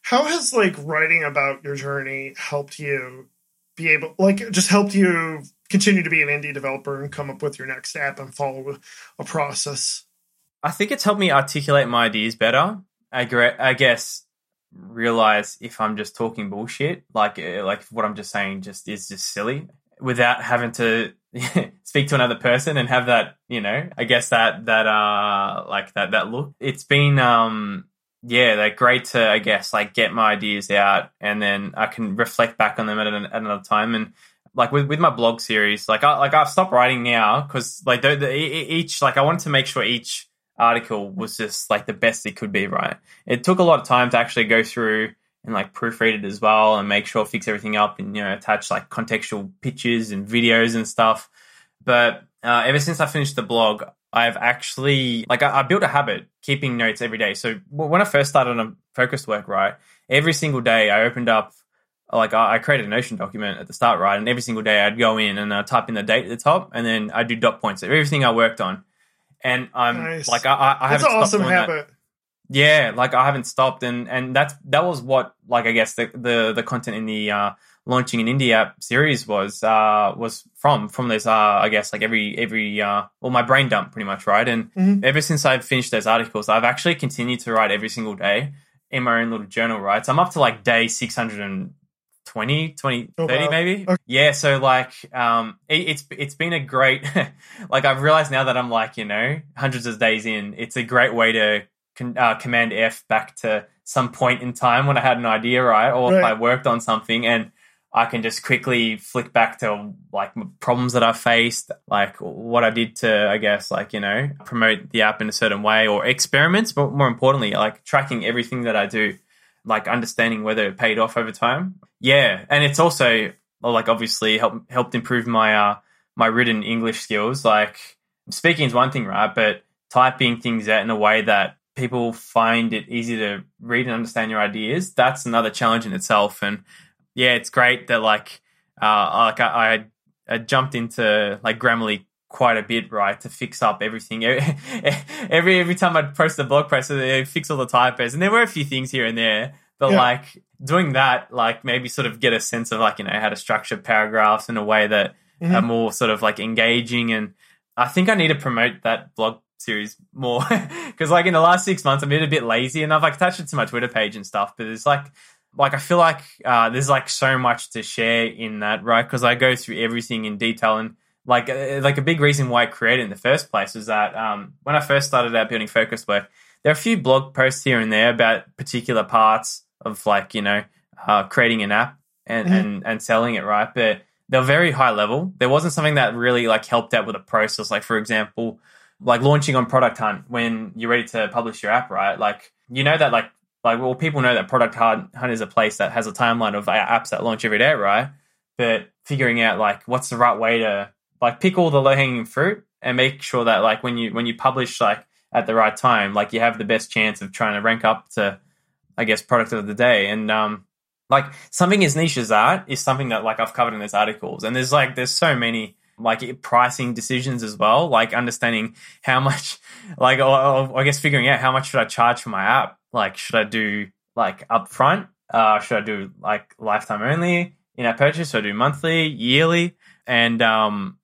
How has like writing about your journey helped you be able like just helped you continue to be an indie developer and come up with your next app and follow a process? I think it's helped me articulate my ideas better. I, gre- I guess realize if I'm just talking bullshit, like uh, like what I'm just saying just is just silly, without having to *laughs* speak to another person and have that, you know, I guess that that uh like that that look. It's been um yeah, they're great to I guess like get my ideas out and then I can reflect back on them at, an, at another time and like with, with my blog series, like I like I've stopped writing now because like the, the, each like I wanted to make sure each article was just like the best it could be. Right, it took a lot of time to actually go through and like proofread it as well and make sure fix everything up and you know attach like contextual pictures and videos and stuff. But uh, ever since I finished the blog, I've actually like I, I built a habit keeping notes every day. So when I first started on a focused work, right, every single day I opened up like I I created a Notion document at the start, right? And every single day I'd go in and I'd type in the date at the top, and then I'd do dot points of everything I worked on. And I'm Nice. like, I, I, I haven't an stopped awesome doing that. habit. Yeah, like I haven't stopped, and and that's that was what like I guess the the, the content in the uh, launching an indie app series was uh was from from those uh I guess like every every uh well my brain dump pretty much right, and Mhm. ever since I've finished those articles, I've actually continued to write every single day in my own little journal, right? So I'm up to like day six hundred and 20 20 Oh, 30 wow. maybe Okay. yeah so like um it, it's it's been a great *laughs* like i've realized now that i'm like you know hundreds of days in it's a great way to con- uh, command f back to some point in time when i had an idea right or if i worked on something and i can just quickly flick back to like problems that i faced like what i did to i guess like you know promote the app in a certain way or experiments but more importantly like tracking everything that i do like understanding whether it paid off over time. Yeah, and it's also like obviously helped helped improve my uh my written English skills. Like speaking is one thing, right? But typing things out in a way that people find it easy to read and understand your ideas, that's another challenge in itself. And yeah, it's great that like uh like I, I, I jumped into like Grammarly quite a bit, right, to fix up everything. *laughs* Every every time I'd post a blog post, they fix all the typos, and there were a few things here and there, but Yeah. like doing that, like maybe sort of get a sense of like you know how to structure paragraphs in a way that Mhm. are more sort of like engaging, and I think I need to promote that blog series more *laughs* because like in the last six months I've been a bit lazy, and I've like attached it to my Twitter page and stuff, but it's like like I feel like uh, there's like so much to share in that, right? Because I go through everything in detail and like uh, like a big reason why I created it in the first place was that um, when I first started out building focus work, there are a few blog posts here and there about particular parts of like you know uh, creating an app and, Mhm. and and selling it, right? But they're very high level. There wasn't something that really like helped out with a process. Like for example, like launching on Product Hunt when you're ready to publish your app, right? Like you know that like like well people know that Product Hunt Hunt is a place that has a timeline of uh, apps that launch every day, right? But figuring out like what's the right way to like pick all the low hanging fruit and make sure that like when you when you publish like at the right time, like you have the best chance of trying to rank up to I guess product of the day. And um like something as niche as that is something that like I've covered in those articles. And there's like there's so many like pricing decisions as well, like understanding how much *laughs* like or, or I guess figuring out how much should I charge for my app? Like should I do like upfront? Uh should I do like lifetime only? in app purchase. So I do monthly, yearly, and um,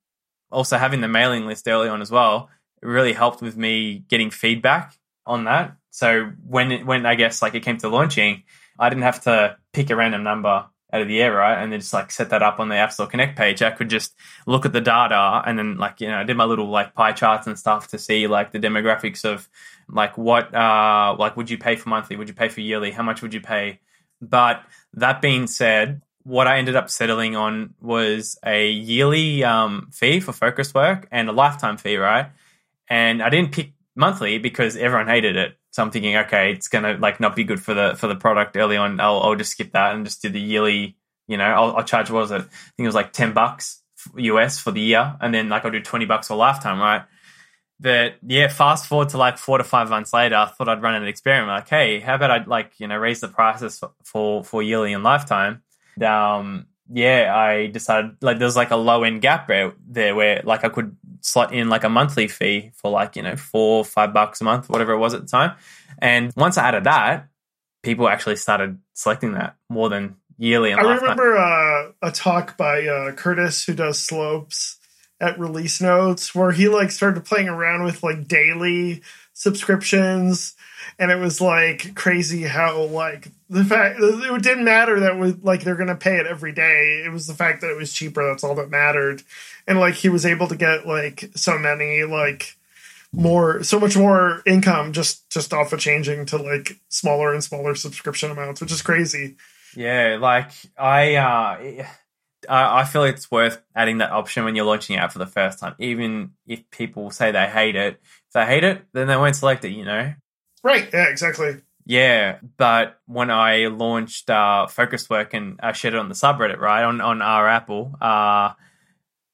also having the mailing list early on as well. Really helped with me getting feedback on that. So when it, when I guess like it came to launching, I didn't have to pick a random number out of the air, right? And then just like set that up on the App Store Connect page. I could just look at the data and then like, you know, I did my little like pie charts and stuff to see like the demographics of like what uh like would you pay for monthly, would you pay for yearly, how much would you pay? But that being said, what I ended up settling on was a yearly um, fee for focus work and a lifetime fee, right? And I didn't pick monthly because everyone hated it. So I'm thinking, okay, it's gonna like not be good for the for the product early on. I'll, I'll just skip that and just do the yearly. You know, I'll, I'll charge what was it? I think it was like ten bucks US for the year, and then like I'll do twenty bucks for lifetime, right? But yeah, fast forward to like four to five months later, I thought I'd run an experiment. Like, hey, how about I like you know raise the prices for for, for yearly and lifetime? Um, yeah, I decided like there's like a low end gap there where like I could slot in like a monthly fee for like you know four five bucks a month whatever it was at the time. And once i added that people actually started selecting that more than yearly i remember uh, a talk by uh, curtis who does slopes at release notes where he like started playing around with like daily subscriptions and it was like crazy how like the fact it didn't matter that was like they're gonna pay it every day. It was the fact that it was cheaper that's all that mattered. And like he was able to get like so many like more so much more income just just off of changing to like smaller and smaller subscription amounts which is crazy. Yeah like i uh I feel it's worth adding that option when you're launching out for the first time, even if people say they hate it. If they hate it, then they won't select it, you know? Right. Yeah, exactly. Yeah, but when I launched uh, Focus Work and I shared it on the subreddit, right on on our Apple, uh,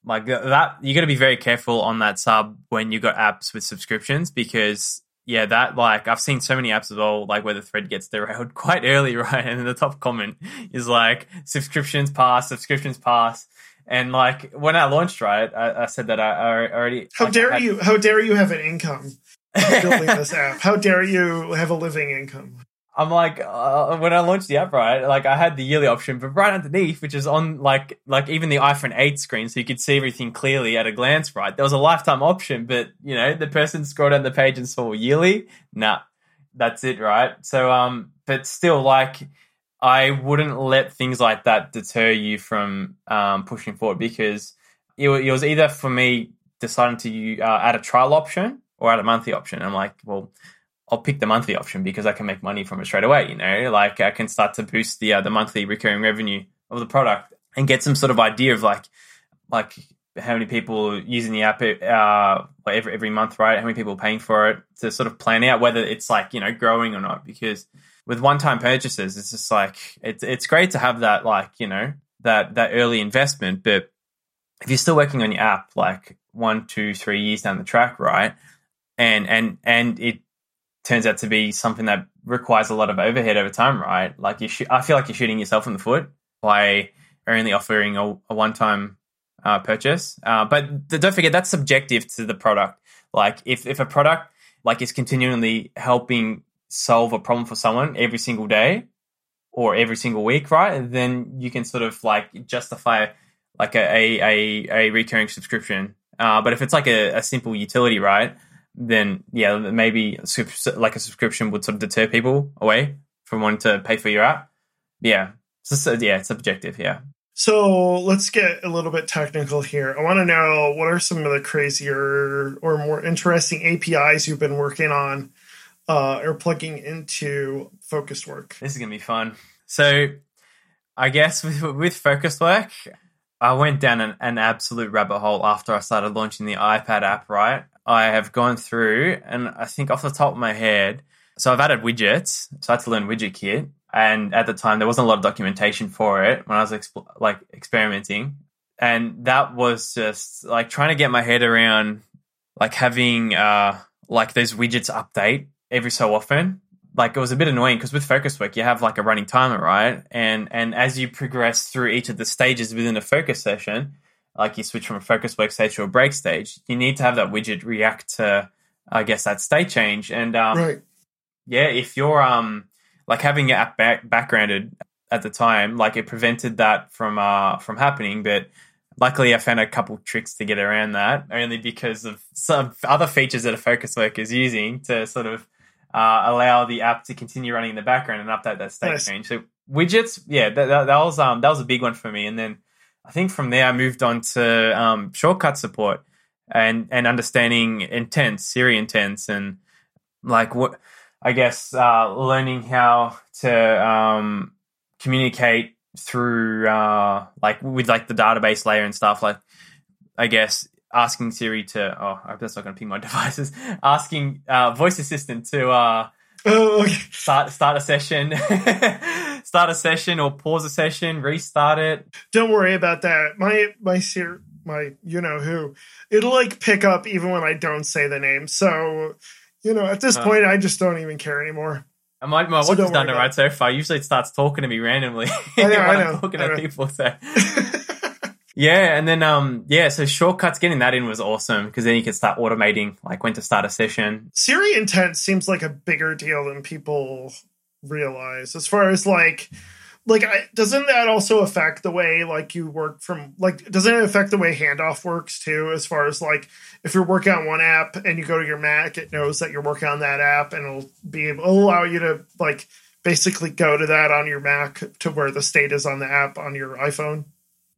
like that, you got to be very careful on that sub when you got apps with subscriptions because yeah, that like I've seen so many apps as well, like where the thread gets derailed *laughs* quite early, right? And the top comment is like subscriptions pass, subscriptions pass. And like when I launched, right, I, I said that I, I already. How dare had, you? How dare you have an income *laughs* building this app? How dare you have a living income? I'm like, uh, when I launched the app, right, like I had the yearly option, but right underneath, which is on like, like even the iPhone 8 screen, so you could see everything clearly at a glance, right? There was a lifetime option, but you know, the person scrolled down the page and saw yearly. Nah, that's it, right? So, um, but still, like, I wouldn't let things like that deter you from um, pushing forward because it, it was either for me deciding to uh, add a trial option or add a monthly option. I'm like, well, I'll pick the monthly option because I can make money from it straight away. You know, like I can start to boost the uh, the monthly recurring revenue of the product and get some sort of idea of like like how many people using the app uh, every every month, right? How many people paying for it to sort of plan out whether it's like you know growing or not. Because with one time purchases, it's just like it's it's great to have that like you know that that early investment, but if you're still working on your app like one, two, three years down the track, right? And and and it turns out to be something that requires a lot of overhead over time, right? Like you, sh- I feel like you're shooting yourself in the foot by only offering a, a one-time uh, purchase. Uh, but don't forget that's subjective to the product. Like if if a product like is continually helping solve a problem for someone every single day or every single week, right? Then you can sort of like justify like a a, a, recurring subscription. Uh, but if it's like a, a simple utility, right? then yeah, maybe like a subscription would sort of deter people away from wanting to pay for your app. Yeah, so, yeah, it's objective. Yeah. So let's get a little bit technical here. I want to know what are some of the crazier or more interesting APIs you've been working on uh, or plugging into focused work. This is gonna be fun. So, I guess with, with focused work, I went down an, an absolute rabbit hole after I started launching the iPad app. Right, I have gone through, and I think off the top of my head, so I've added widgets. So I had to learn WidgetKit, and at the time there wasn't a lot of documentation for it when I was exp- like experimenting, and that was just like trying to get my head around like having uh like those widgets update every so often. Like it was a bit annoying because with focus work you have like a running timer, right? And and as you progress through each of the stages within a focus session, like you switch from a focus work stage to a break stage, you need to have that widget react to, I guess, that state change. And um, right. yeah, if you're um like having your app back- backgrounded at the time. Like it prevented that from uh from happening, but luckily I found a couple tricks to get around that only because of some other features that a focus work is using to sort of uh, allow the app to continue running in the background and update that state Nice. change. So widgets, yeah, that, that, that was um that was a big one for me. And then I think from there I moved on to um, shortcut support and and understanding intents, Siri intents, and like what I guess uh, learning how to um, communicate through uh, like with like the database layer and stuff. Like I guess asking Siri to oh I hope that's not going to ping my *laughs* devices. Asking uh, voice assistant to uh, *laughs* Oh, okay. start start a session, *laughs* start a session or pause a session, restart it. Don't worry about that. My my ser- my you know who it'll like pick up even when I don't say the name. So you know at this Huh. point I just don't even care anymore. And my, my So watch has done it right so far. Usually it starts talking to me randomly I know, I I'm know, talking I to people. So yeah, and then um yeah, so shortcuts getting that in was awesome because then you could start automating like when to start a session. Siri intent seems like a bigger deal than people realize. As far as like, like, I, doesn't that also affect the way like you work from like? Doesn't it affect the way handoff works too? As far as like, if you're working on one app and you go to your Mac, it knows that you're working on that app and it'll be able it'll allow you to like basically go to that on your Mac to where the state is on the app on your iPhone.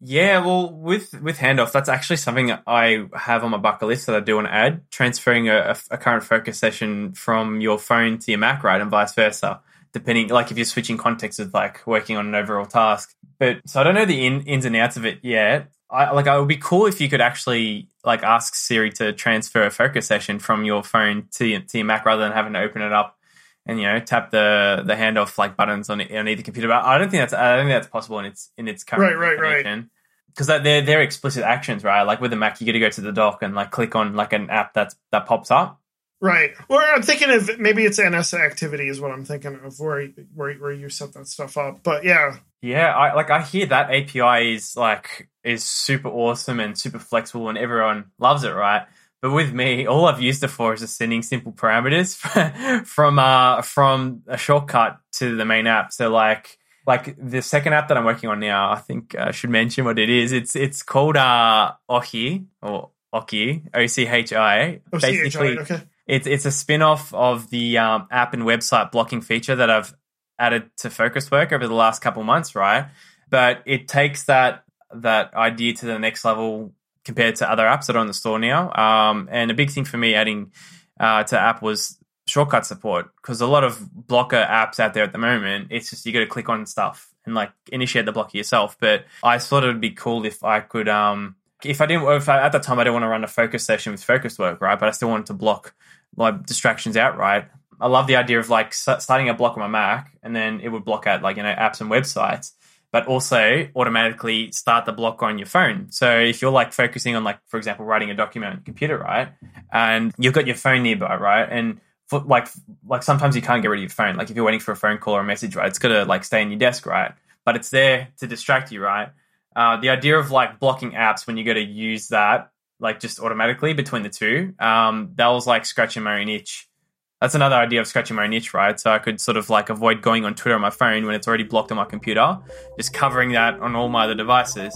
Yeah, well, with with handoff, that's actually something I have on my bucket list that I do want to add. Transferring a, a, current focus session from your phone to your Mac, right, and vice versa. Depending, like if you're switching context with like working on an overall task. But so I don't know the in, ins and outs of it yet. I like. It would be cool if you could actually like ask Siri to transfer a focus session from your phone to your, to your Mac rather than having to open it up and you know tap the the handoff like buttons on on either computer. But I don't think that's I don't think that's possible in its in its current Right, right, right. Because they're they're explicit actions, right? Like with the Mac, you got to go to the dock and like click on like an app that's that pops up. Right. Or I'm thinking of maybe it's NS activity is what I'm thinking of where where where you set that stuff up. But yeah, Yeah, I like I hear that API is like is super awesome and super flexible and everyone loves it, right? But with me, all I've used it for is just sending simple parameters *laughs* from uh from a shortcut to the main app. So like like the second app that I'm working on now, I think I should mention what it is. It's it's called uh Ochi or Oki O C H I. Basically, okay. it's it's a spin-off of the um, app and website blocking feature that I've added to Focus Work over the last couple months, right? But it takes that that idea to the next level compared to other apps that are on the store now. Um, and a big thing for me adding uh, to app was shortcut support because a lot of blocker apps out there at the moment, it's just you got to click on stuff and like initiate the blocker yourself. But I thought it would be cool if I could. Um, if I didn't, if I, at that time I didn't want to run a focus session with focus work, right? But I still wanted to block like distractions outright. I love the idea of like starting a block on my Mac and then it would block out like you know apps and websites, but also automatically start the block on your phone. So if you're like focusing on like for example writing a document on computer, right, and you've got your phone nearby, right, and for, like like sometimes you can't get rid of your phone. Like if you're waiting for a phone call or a message, right, it's got to like stay in your desk, right, but it's there to distract you, right. Uh, the idea of like blocking apps when you go to use that like just automatically between the two, um, that was like scratching my own itch. That's another idea of scratching my itch, right? So I could sort of like avoid going on Twitter on my phone when it's already blocked on my computer, just covering that on all my other devices.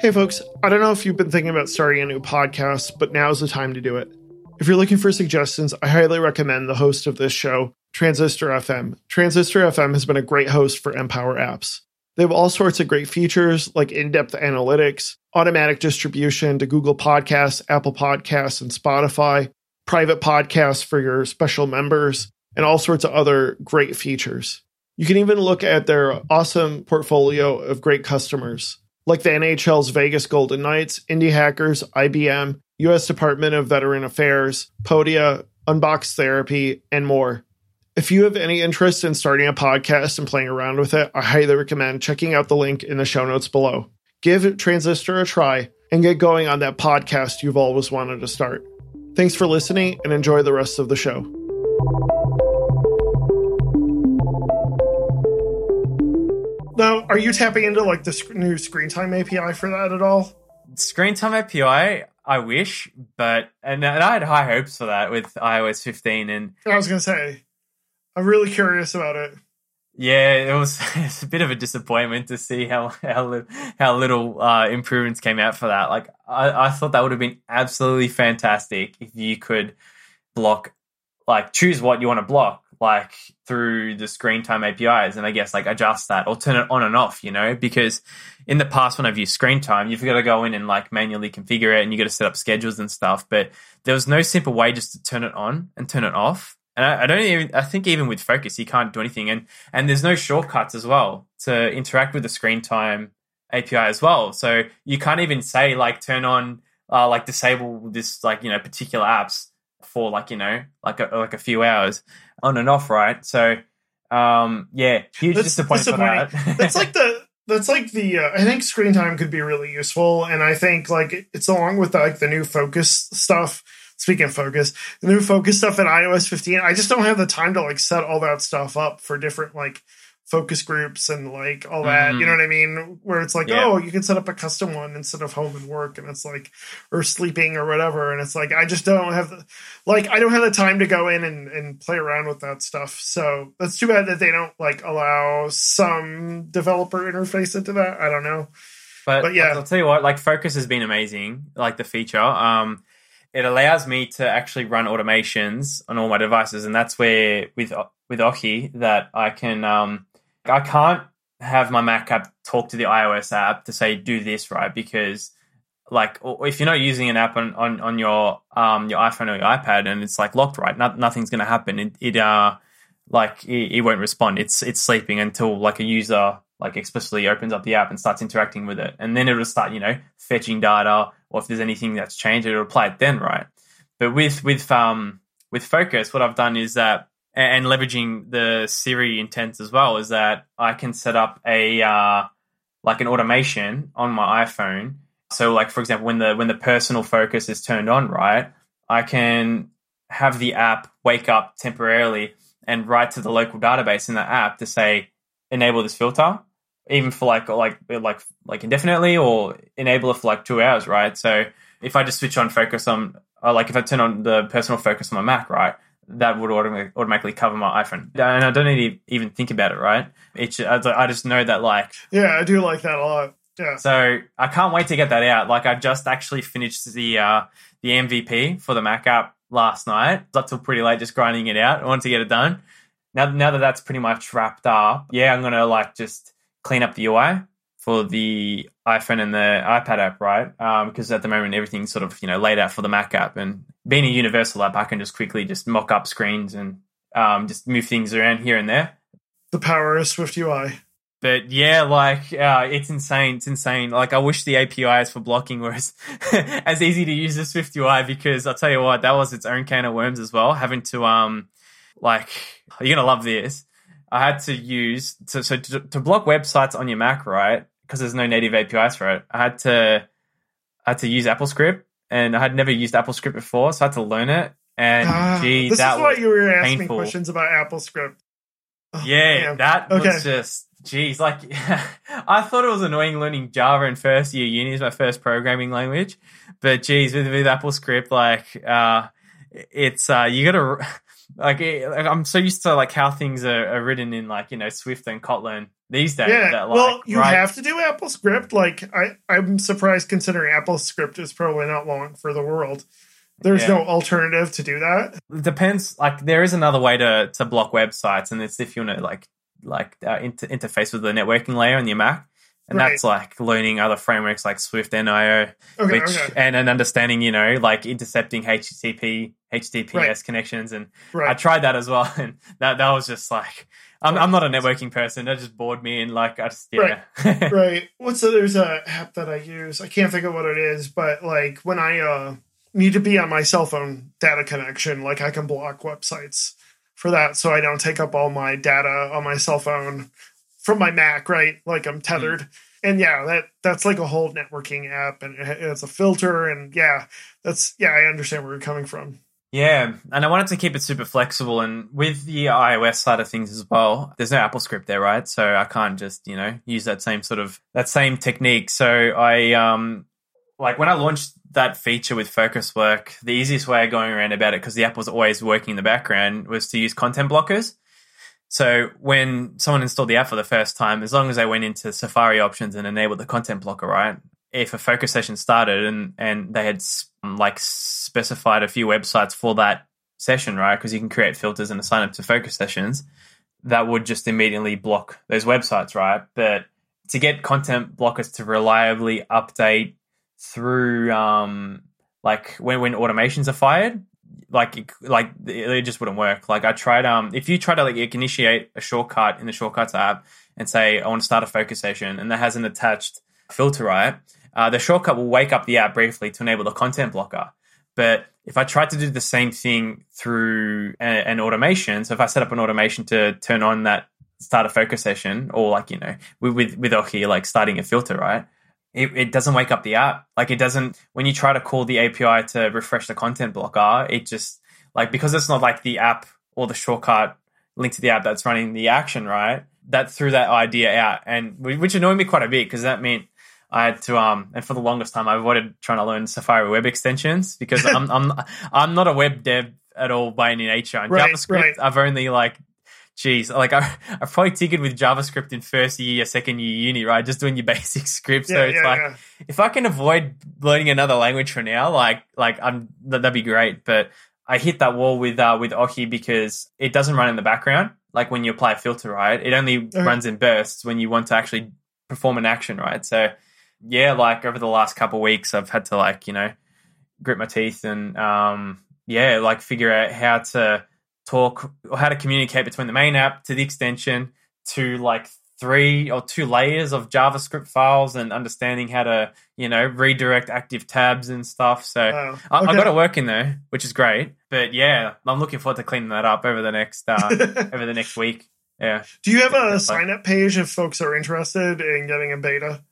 Hey, folks, I don't know if you've been thinking about starting a new podcast, but now's the time to do it. If you're looking for suggestions, I highly recommend the host of this show, Transistor FM. Transistor FM has been a great host for Empower apps. They have all sorts of great features like in depth analytics, automatic distribution to Google Podcasts, Apple Podcasts, and Spotify, private podcasts for your special members, and all sorts of other great features. You can even look at their awesome portfolio of great customers like the NHL's Vegas Golden Knights, Indie Hackers, IBM, U.S. Department of Veteran Affairs, Podia, Unbox Therapy, and more. If you have any interest in starting a podcast and playing around with it, I highly recommend checking out the link in the show notes below. Give Transistor a try and get going on that podcast you've always wanted to start. Thanks for listening and enjoy the rest of the show. Now, are you tapping into like the new screen time API for that at all? Screen time API, I wish, but and, and I had high hopes for that with iOS 15, and I was gonna say, I'm really curious about it. Yeah, it was *laughs* it's a bit of a disappointment to see how how how little uh, improvements came out for that. Like I, I thought that would have been absolutely fantastic if you could block like choose what you want to block like through the screen time APIs and I guess like adjust that or turn it on and off, you know, because in the past when I've used screen time, you've got to go in and like manually configure it and you got to set up schedules and stuff. But there was no simple way just to turn it on and turn it off. And I, I don't even I think even with focus you can't do anything and and there's no shortcuts as well to interact with the screen time API as well. So you can't even say like turn on uh, like disable this like you know particular apps for like you know like a, like a few hours on and off, right? So um yeah, huge That's disappointment for that. *laughs* That's like the that's like the uh, I think screen time could be really useful, and I think like it's along with like the new focus stuff. Speaking of focus, the new focus stuff in iOS 15, I just don't have the time to like set all that stuff up for different like focus groups and like all that. Mhm. You know what I mean? Where it's like, Yeah. oh, you can set up a custom one instead of home and work, and it's like or sleeping or whatever. And it's like I just don't have the like I don't have the time to go in and, and play around with that stuff. So that's too bad that they don't like allow some developer interface into that. I don't know. But, But yeah. I'll tell you what, like Focus has been amazing. Like the feature, um, it allows me to actually run automations on all my devices, and that's where with with Oki that I can um, I can't have my Mac app talk to the iOS app to say do this right because like if you're not using an app on on, on your um your iPhone or your iPad and it's like locked right, no, nothing's going to happen. It, it uh like it, it won't respond. It's it's sleeping until like a user like explicitly opens up the app and starts interacting with it, and then it'll start you know fetching data, or if there's anything that's changed, it'll apply it then, right? But with with um with Focus, what I've done is that and leveraging the Siri intents as well is that I can set up a uh, like an automation on my iPhone. So like for example, when the when the personal focus is turned on, right, I can have the app wake up temporarily and write to the local database in the app to say enable this filter, even for like like like like indefinitely or enable it for like two hours, right? So if I just switch on focus on or like if I turn on the personal focus on my Mac, right, that would automatically, automatically cover my iPhone, and I don't need to even think about it, right? It's I just know that like Yeah, I do like that a lot. Yeah. so I can't wait to get that out. Like I just actually finished the uh, the MVP for the Mac app last night. Up till pretty late, just grinding it out. I wanted to get it done. Now, now that that's pretty much wrapped up, yeah, I'm gonna like just clean up the UI for the iPhone and the iPad app, right? Because at the moment everything's sort of you know laid out for the Mac app, and being a universal app, I can just quickly just mock up screens and um, just move things around here and there. The power of Swift UI. But yeah, like uh, it's insane. It's insane. Like I wish the APIs for blocking were as, *laughs* as easy to use as Swift UI because I'll tell you what, that was its own can of worms as well. Having to um, like you're gonna love this. I had to use to, so to, to block websites on your Mac, right? Because there's no native APIs for it. I had to I had to use AppleScript, and I had never used AppleScript before, so I had to learn it. And Ah, gee, this that is why was you were asking painful. questions about AppleScript. Oh, Yeah, man. that Okay. was just geez. Like *laughs* I thought it was annoying learning Java in first year uni is my first programming language, but geez, with with AppleScript, like uh, it's uh, you gotta like, it, like I'm so used to like how things are, are written in like you know Swift and Kotlin these days. Yeah, that, like, well, you right- have to do AppleScript. Like, I, I'm surprised considering AppleScript is probably not long for the world. There's Yeah. no alternative to do that. It depends. Like there is another way to to block websites, and it's if you want to like like uh, inter- interface with the networking layer on your Mac. And Right. that's like learning other frameworks like Swift NIO, Okay, which okay, and an understanding, you know, like intercepting HTTP, HTTPS Right. connections, and I tried that as well, *laughs* and that that was just like I'm I'm not a networking person. That just bored me, and like I just yeah, *laughs* right. What's the, there's a app that I use. I can't think of what it is, but like when I uh need to be on my cell phone data connection, like I can block websites for that, so I don't take up all my data on my cell phone from my Mac. Right, like I'm tethered. And yeah, that that's like a whole networking app, and it's a filter, and yeah, that's yeah, I understand where you're coming from. yeah. And I wanted to keep it super flexible, and with the iOS side of things as well, there's no AppleScript there, right? So I can't just you know use that same sort of that same technique. So I um like when I launched that feature with Focus Work, the easiest way of going around about it because the app was always working in the background was to use content blockers. So when someone installed the app for the first time, as long as they went into Safari options and enabled the content blocker, right? If a focus session started and and they had like specified a few websites for that session, right? Because you can create filters and assign it to focus sessions, that would just immediately block those websites, right? But to get content blockers to reliably update through um like when when automations are fired, like like it just wouldn't work. Like I tried um if you try to like initiate a shortcut in the shortcuts app and say I want to start a focus session and that has an attached filter, right? Uh, the shortcut will wake up the app briefly to enable the content blocker. But if I tried to do the same thing through a, an automation, so if I set up an automation to turn on that start a focus session, or like you know with with, with Oki like starting a filter, right? It, it doesn't wake up the app. Like it doesn't when you try to call the API to refresh the content blocker, it just like because it's not like the app or the shortcut link to the app that's running the action, right? That threw that idea out, and which annoyed me quite a bit because that meant I had to um and for the longest time I avoided trying to learn Safari web extensions because I'm I'm I'm not a web dev at all by any nature. And *laughs* Right, JavaScript right. I've only like geez, like I *laughs* I probably tinkered with JavaScript in first year, second year uni, right? Just doing your *laughs* basic scripts. so it's yeah, like yeah. if I can avoid learning another language for now, like like I'm that, that'd be great. But I hit that wall with uh, with Oki because it doesn't run in the background. Like when you apply a filter, right? It only Okay. runs in bursts when you want to actually perform an action, right? So yeah, like over the last couple of weeks, I've had to like you know grit my teeth and um yeah, like figure out how to talk or how to communicate between the main app to the extension to like three or two layers of JavaScript files and understanding how to, you know, redirect active tabs and stuff. So Wow. I, I Okay. got it working though, which is great. But yeah, I'm looking forward to cleaning that up over the next uh, *laughs* over the next week. Yeah. Do you have a sign up page if folks are interested in getting a beta?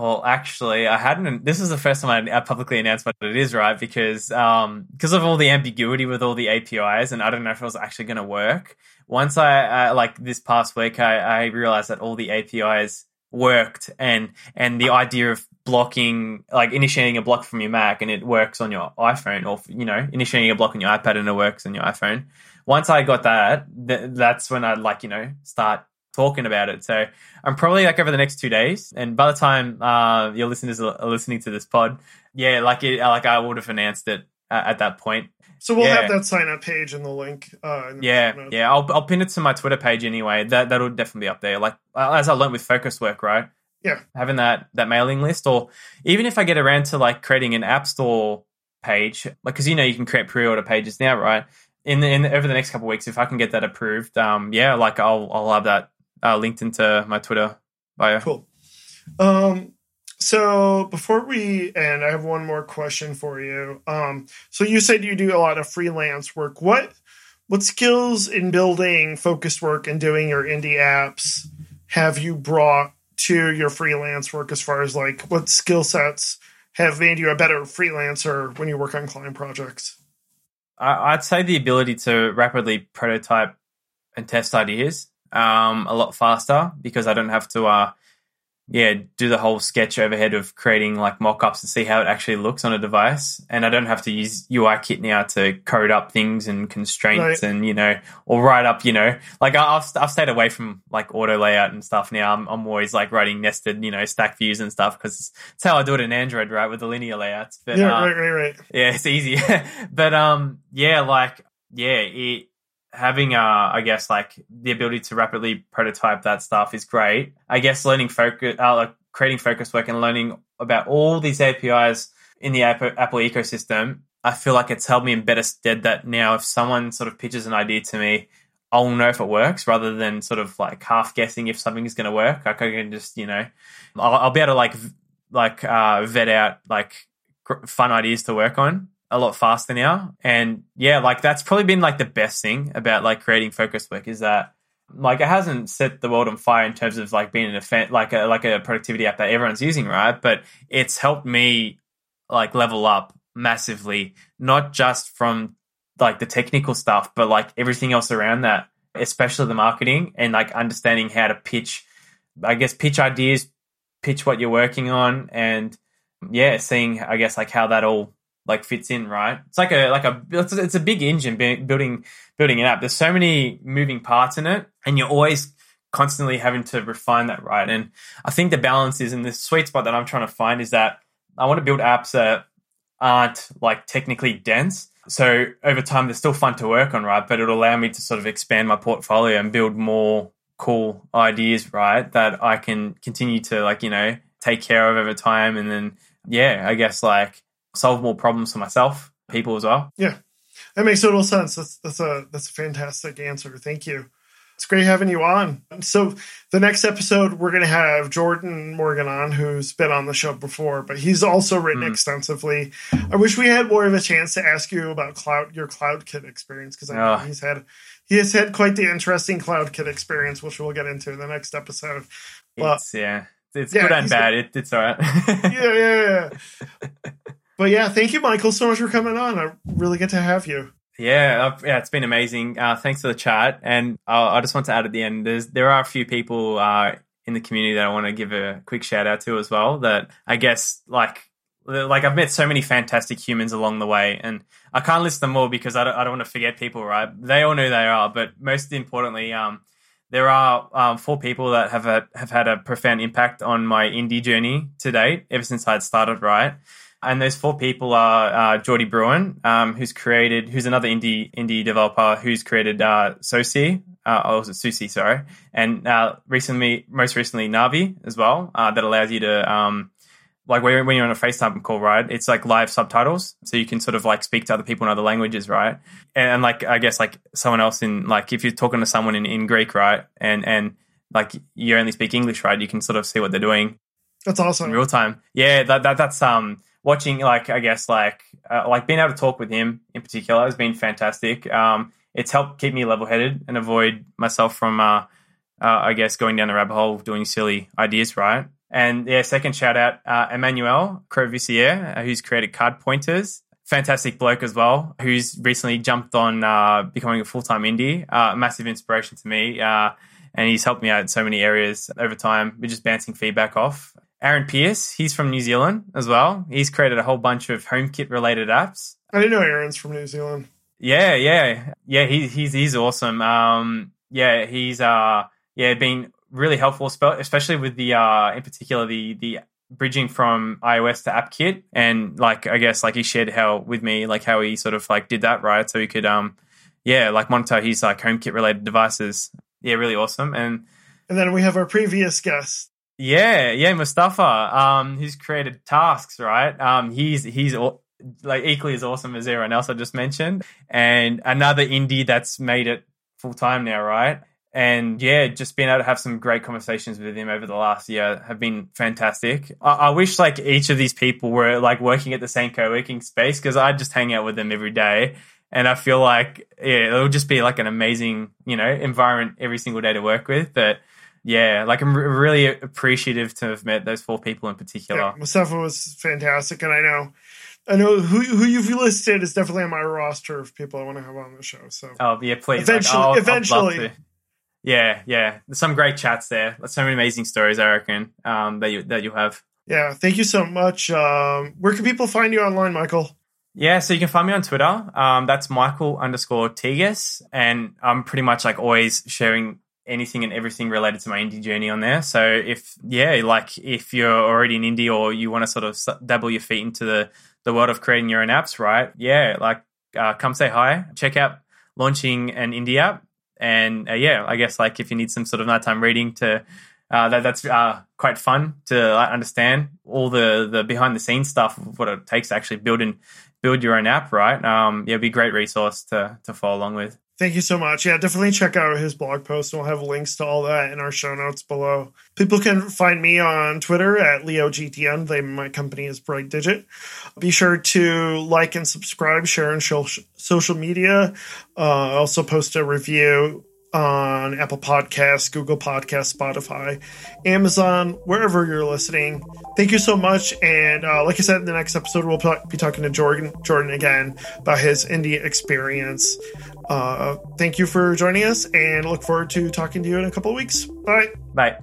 Well, actually, I hadn't. This is the first time I publicly announced what it is, right? Because um, because of all the ambiguity with all the APIs, and I don't know if it was actually going to work. Once I uh, like this past week, I, I realized that all the APIs worked, and and the idea of blocking, like initiating a block from your Mac, and it works on your iPhone, or you know, initiating a block on your iPad and it works on your iPhone. Once I got that, th- that's when I'd like you know start talking about it. So I'm probably like over the next two days, and by the time uh, your listeners are listening to this pod, yeah, like it, like I would have announced it uh, at that point. So we'll Yeah. have that sign up page in the link. Uh, in the Yeah, yeah, I'll I'll pin it to my Twitter page anyway. That that'll definitely be up there. Like as I learned with focus work, right? Yeah. having that that mailing list, or even if I get around to like creating an app store page, like because you know you can create pre-order pages now, right? In the, in the, over the next couple of weeks, if I can get that approved, um, yeah, like I'll I'll have that uh, linked into my Twitter bio. Cool. Um, so before we end, I have one more question for you. Um, so you said you do a lot of freelance work. What what skills in building focused work and doing your indie apps have you brought to your freelance work as far as like what skill sets have made you a better freelancer when you work on client projects? I'd say the ability to rapidly prototype and test ideas um, a lot faster because I don't have to, uh, yeah, do the whole sketch overhead of creating like mock-ups to see how it actually looks on a device, and I don't have to use UIKit now to code up things and constraints Right. and you know, or write up, you know, like I've I've stayed away from like auto layout and stuff now. I'm I'm always like writing nested, you know, stack views and stuff because it's, it's how I do it in Android, right, with the linear layouts. But yeah, uh, right, right, right. yeah, it's easy. *laughs* but um, yeah, like yeah, it having uh, I guess like the ability to rapidly prototype that stuff is great. I guess learning focus, uh, like creating focus work and learning about all these APIs in the Apple, Apple ecosystem. I feel like it's held me in better stead that now if someone sort of pitches an idea to me, I'll know if it works rather than sort of like half guessing if something is going to work. Like I can just, you know, I'll, I'll be able to like, like, uh, vet out like fun ideas to work on a lot faster now. And yeah, like that's probably been like the best thing about like creating focus work is that like it hasn't set the world on fire in terms of like being an event, like a, like a productivity app that everyone's using, right? But it's helped me like level up massively, not just from like the technical stuff, but like everything else around that, especially the marketing and like understanding how to pitch, I guess, pitch ideas, pitch what you're working on, and yeah, seeing, I guess, like how that all like fits in, right? It's like a like a it's a, big engine building building an app. There's so many moving parts in it, and you're always constantly having to refine that, right? And I think the balance is in the sweet spot that I'm trying to find is that I want to build apps that aren't like technically dense. So over time, they're still fun to work on, right? But it'll allow me to sort of expand my portfolio and build more cool ideas, right? That I can continue to like, you know, take care of over time. And then, yeah, I guess like solve more problems for myself, people as well. Yeah. That makes total sense. That's that's a that's a fantastic answer. Thank you. It's great having you on. So the next episode we're going to have Jordan Morgan on, who's been on the show before, but he's also written mm. extensively. I wish we had more of a chance to ask you about cloud your CloudKit experience because I know he's had he has had quite the interesting CloudKit experience, which we'll get into in the next episode. But, it's, yeah, it's yeah, good and bad. It, it's all right. yeah, yeah, yeah. *laughs* But yeah, thank you, Michael, so much for coming on. I really get to have you. Yeah, yeah, it's been amazing. Uh, thanks for the chat, and uh, I just want to add at the end, there are a few people uh, in the community that I want to give a quick shout out to as well. That I guess like like I've met so many fantastic humans along the way, and I can't list them all because I don't, I don't want to forget people. Right? They all know who they are, but most importantly, um, there are um, four people that have a, have had a profound impact on my indie journey to date, ever since I'd started. Right, and those four people are uh, Jordi Bruin, um, who's created, who's another indie indie developer who's created uh, Soci, uh, oh, Soosee, sorry, and uh, recently, most recently, Navi as well, uh, that allows you to, um, like when you're on a FaceTime call, right? It's like live subtitles, so you can sort of like speak to other people in other languages, right? And, and like I guess like someone else in like if you're talking to someone in, in Greek, right, and and like you only speak English, right? You can sort of see what they're doing. That's awesome. In real time, yeah. That, that that's um watching like I guess like uh, like being able to talk with him in particular has been fantastic. Um, it's helped keep me level headed and avoid myself from uh, uh, I guess going down the rabbit hole doing silly ideas, right? And yeah, second shout out uh, Emmanuel Crouvisier, uh, who's created CardPointers. Fantastic bloke as well, who's recently jumped on uh, becoming a full time indie. Massive inspiration to me, and he's helped me out in so many areas over time. We're just bouncing feedback off. Aaron Pearce, he's from New Zealand as well. He's created a whole bunch of HomeKit related apps. I didn't know Aaron's from New Zealand. Yeah, yeah, yeah. He, he's he's awesome. Um, yeah, he's uh, yeah, been really helpful, especially with the uh, in particular the the bridging from iOS to AppKit, and like I guess like he shared how with me like how he sort of like did that right, so he could um, yeah, like monitor his like HomeKit related devices. Yeah, really awesome. And and then we have our previous guest, yeah, yeah, Mustafa. Um, who's created tasks, right? Um, he's he's like equally as awesome as everyone else I just mentioned, and another indie that's made it full time now, right? And yeah, just being able to have some great conversations with him over the last year have been fantastic. I, I wish like each of these people were like working at the same co-working space because I just hang out with them every day. And I feel like yeah, it'll just be like an amazing, you know, environment every single day to work with. But yeah, like I'm really appreciative to have met those four people in particular. Yeah, Mustafa was fantastic, and I know, I know who who you've listed is definitely on my roster of people I want to have on the show. So, oh yeah, please, eventually, like, I'll, eventually. I'll yeah, yeah, There's some great chats there. There's so many amazing stories, I reckon, um, that you that you have. Yeah, thank you so much. Um, where can people find you online, Michael? Yeah, so you can find me on Twitter. Um, that's Michael underscore Tigas, and I'm pretty much like always sharing anything and everything related to my indie journey on there. So if yeah, like if you're already an indie or you want to sort of dabble your feet into the the world of creating your own apps, right? Yeah, like uh, come say hi, check out launching an indie app, and uh, yeah, I guess like if you need some sort of nighttime reading to. Uh, that, that's uh, quite fun to understand all the, the behind the scenes stuff of what it takes to actually build and build your own app, right? Um, yeah, it'd be a great resource to to follow along with. Thank you so much. Yeah, definitely check out his blog post. We'll have links to all that in our show notes below. People can find me on Twitter at leogdion. They, my company is BrightDigit. Be sure to like and subscribe, share on social media. Uh, also post a review on Apple Podcasts, Google Podcasts, Spotify, Amazon, wherever you're listening. Thank you so much. And uh, like I said, in the next episode, we'll be talking to Jordan, Jordan again about his India experience. Uh, thank you for joining us and look forward to talking to you in a couple of weeks. Bye. Bye.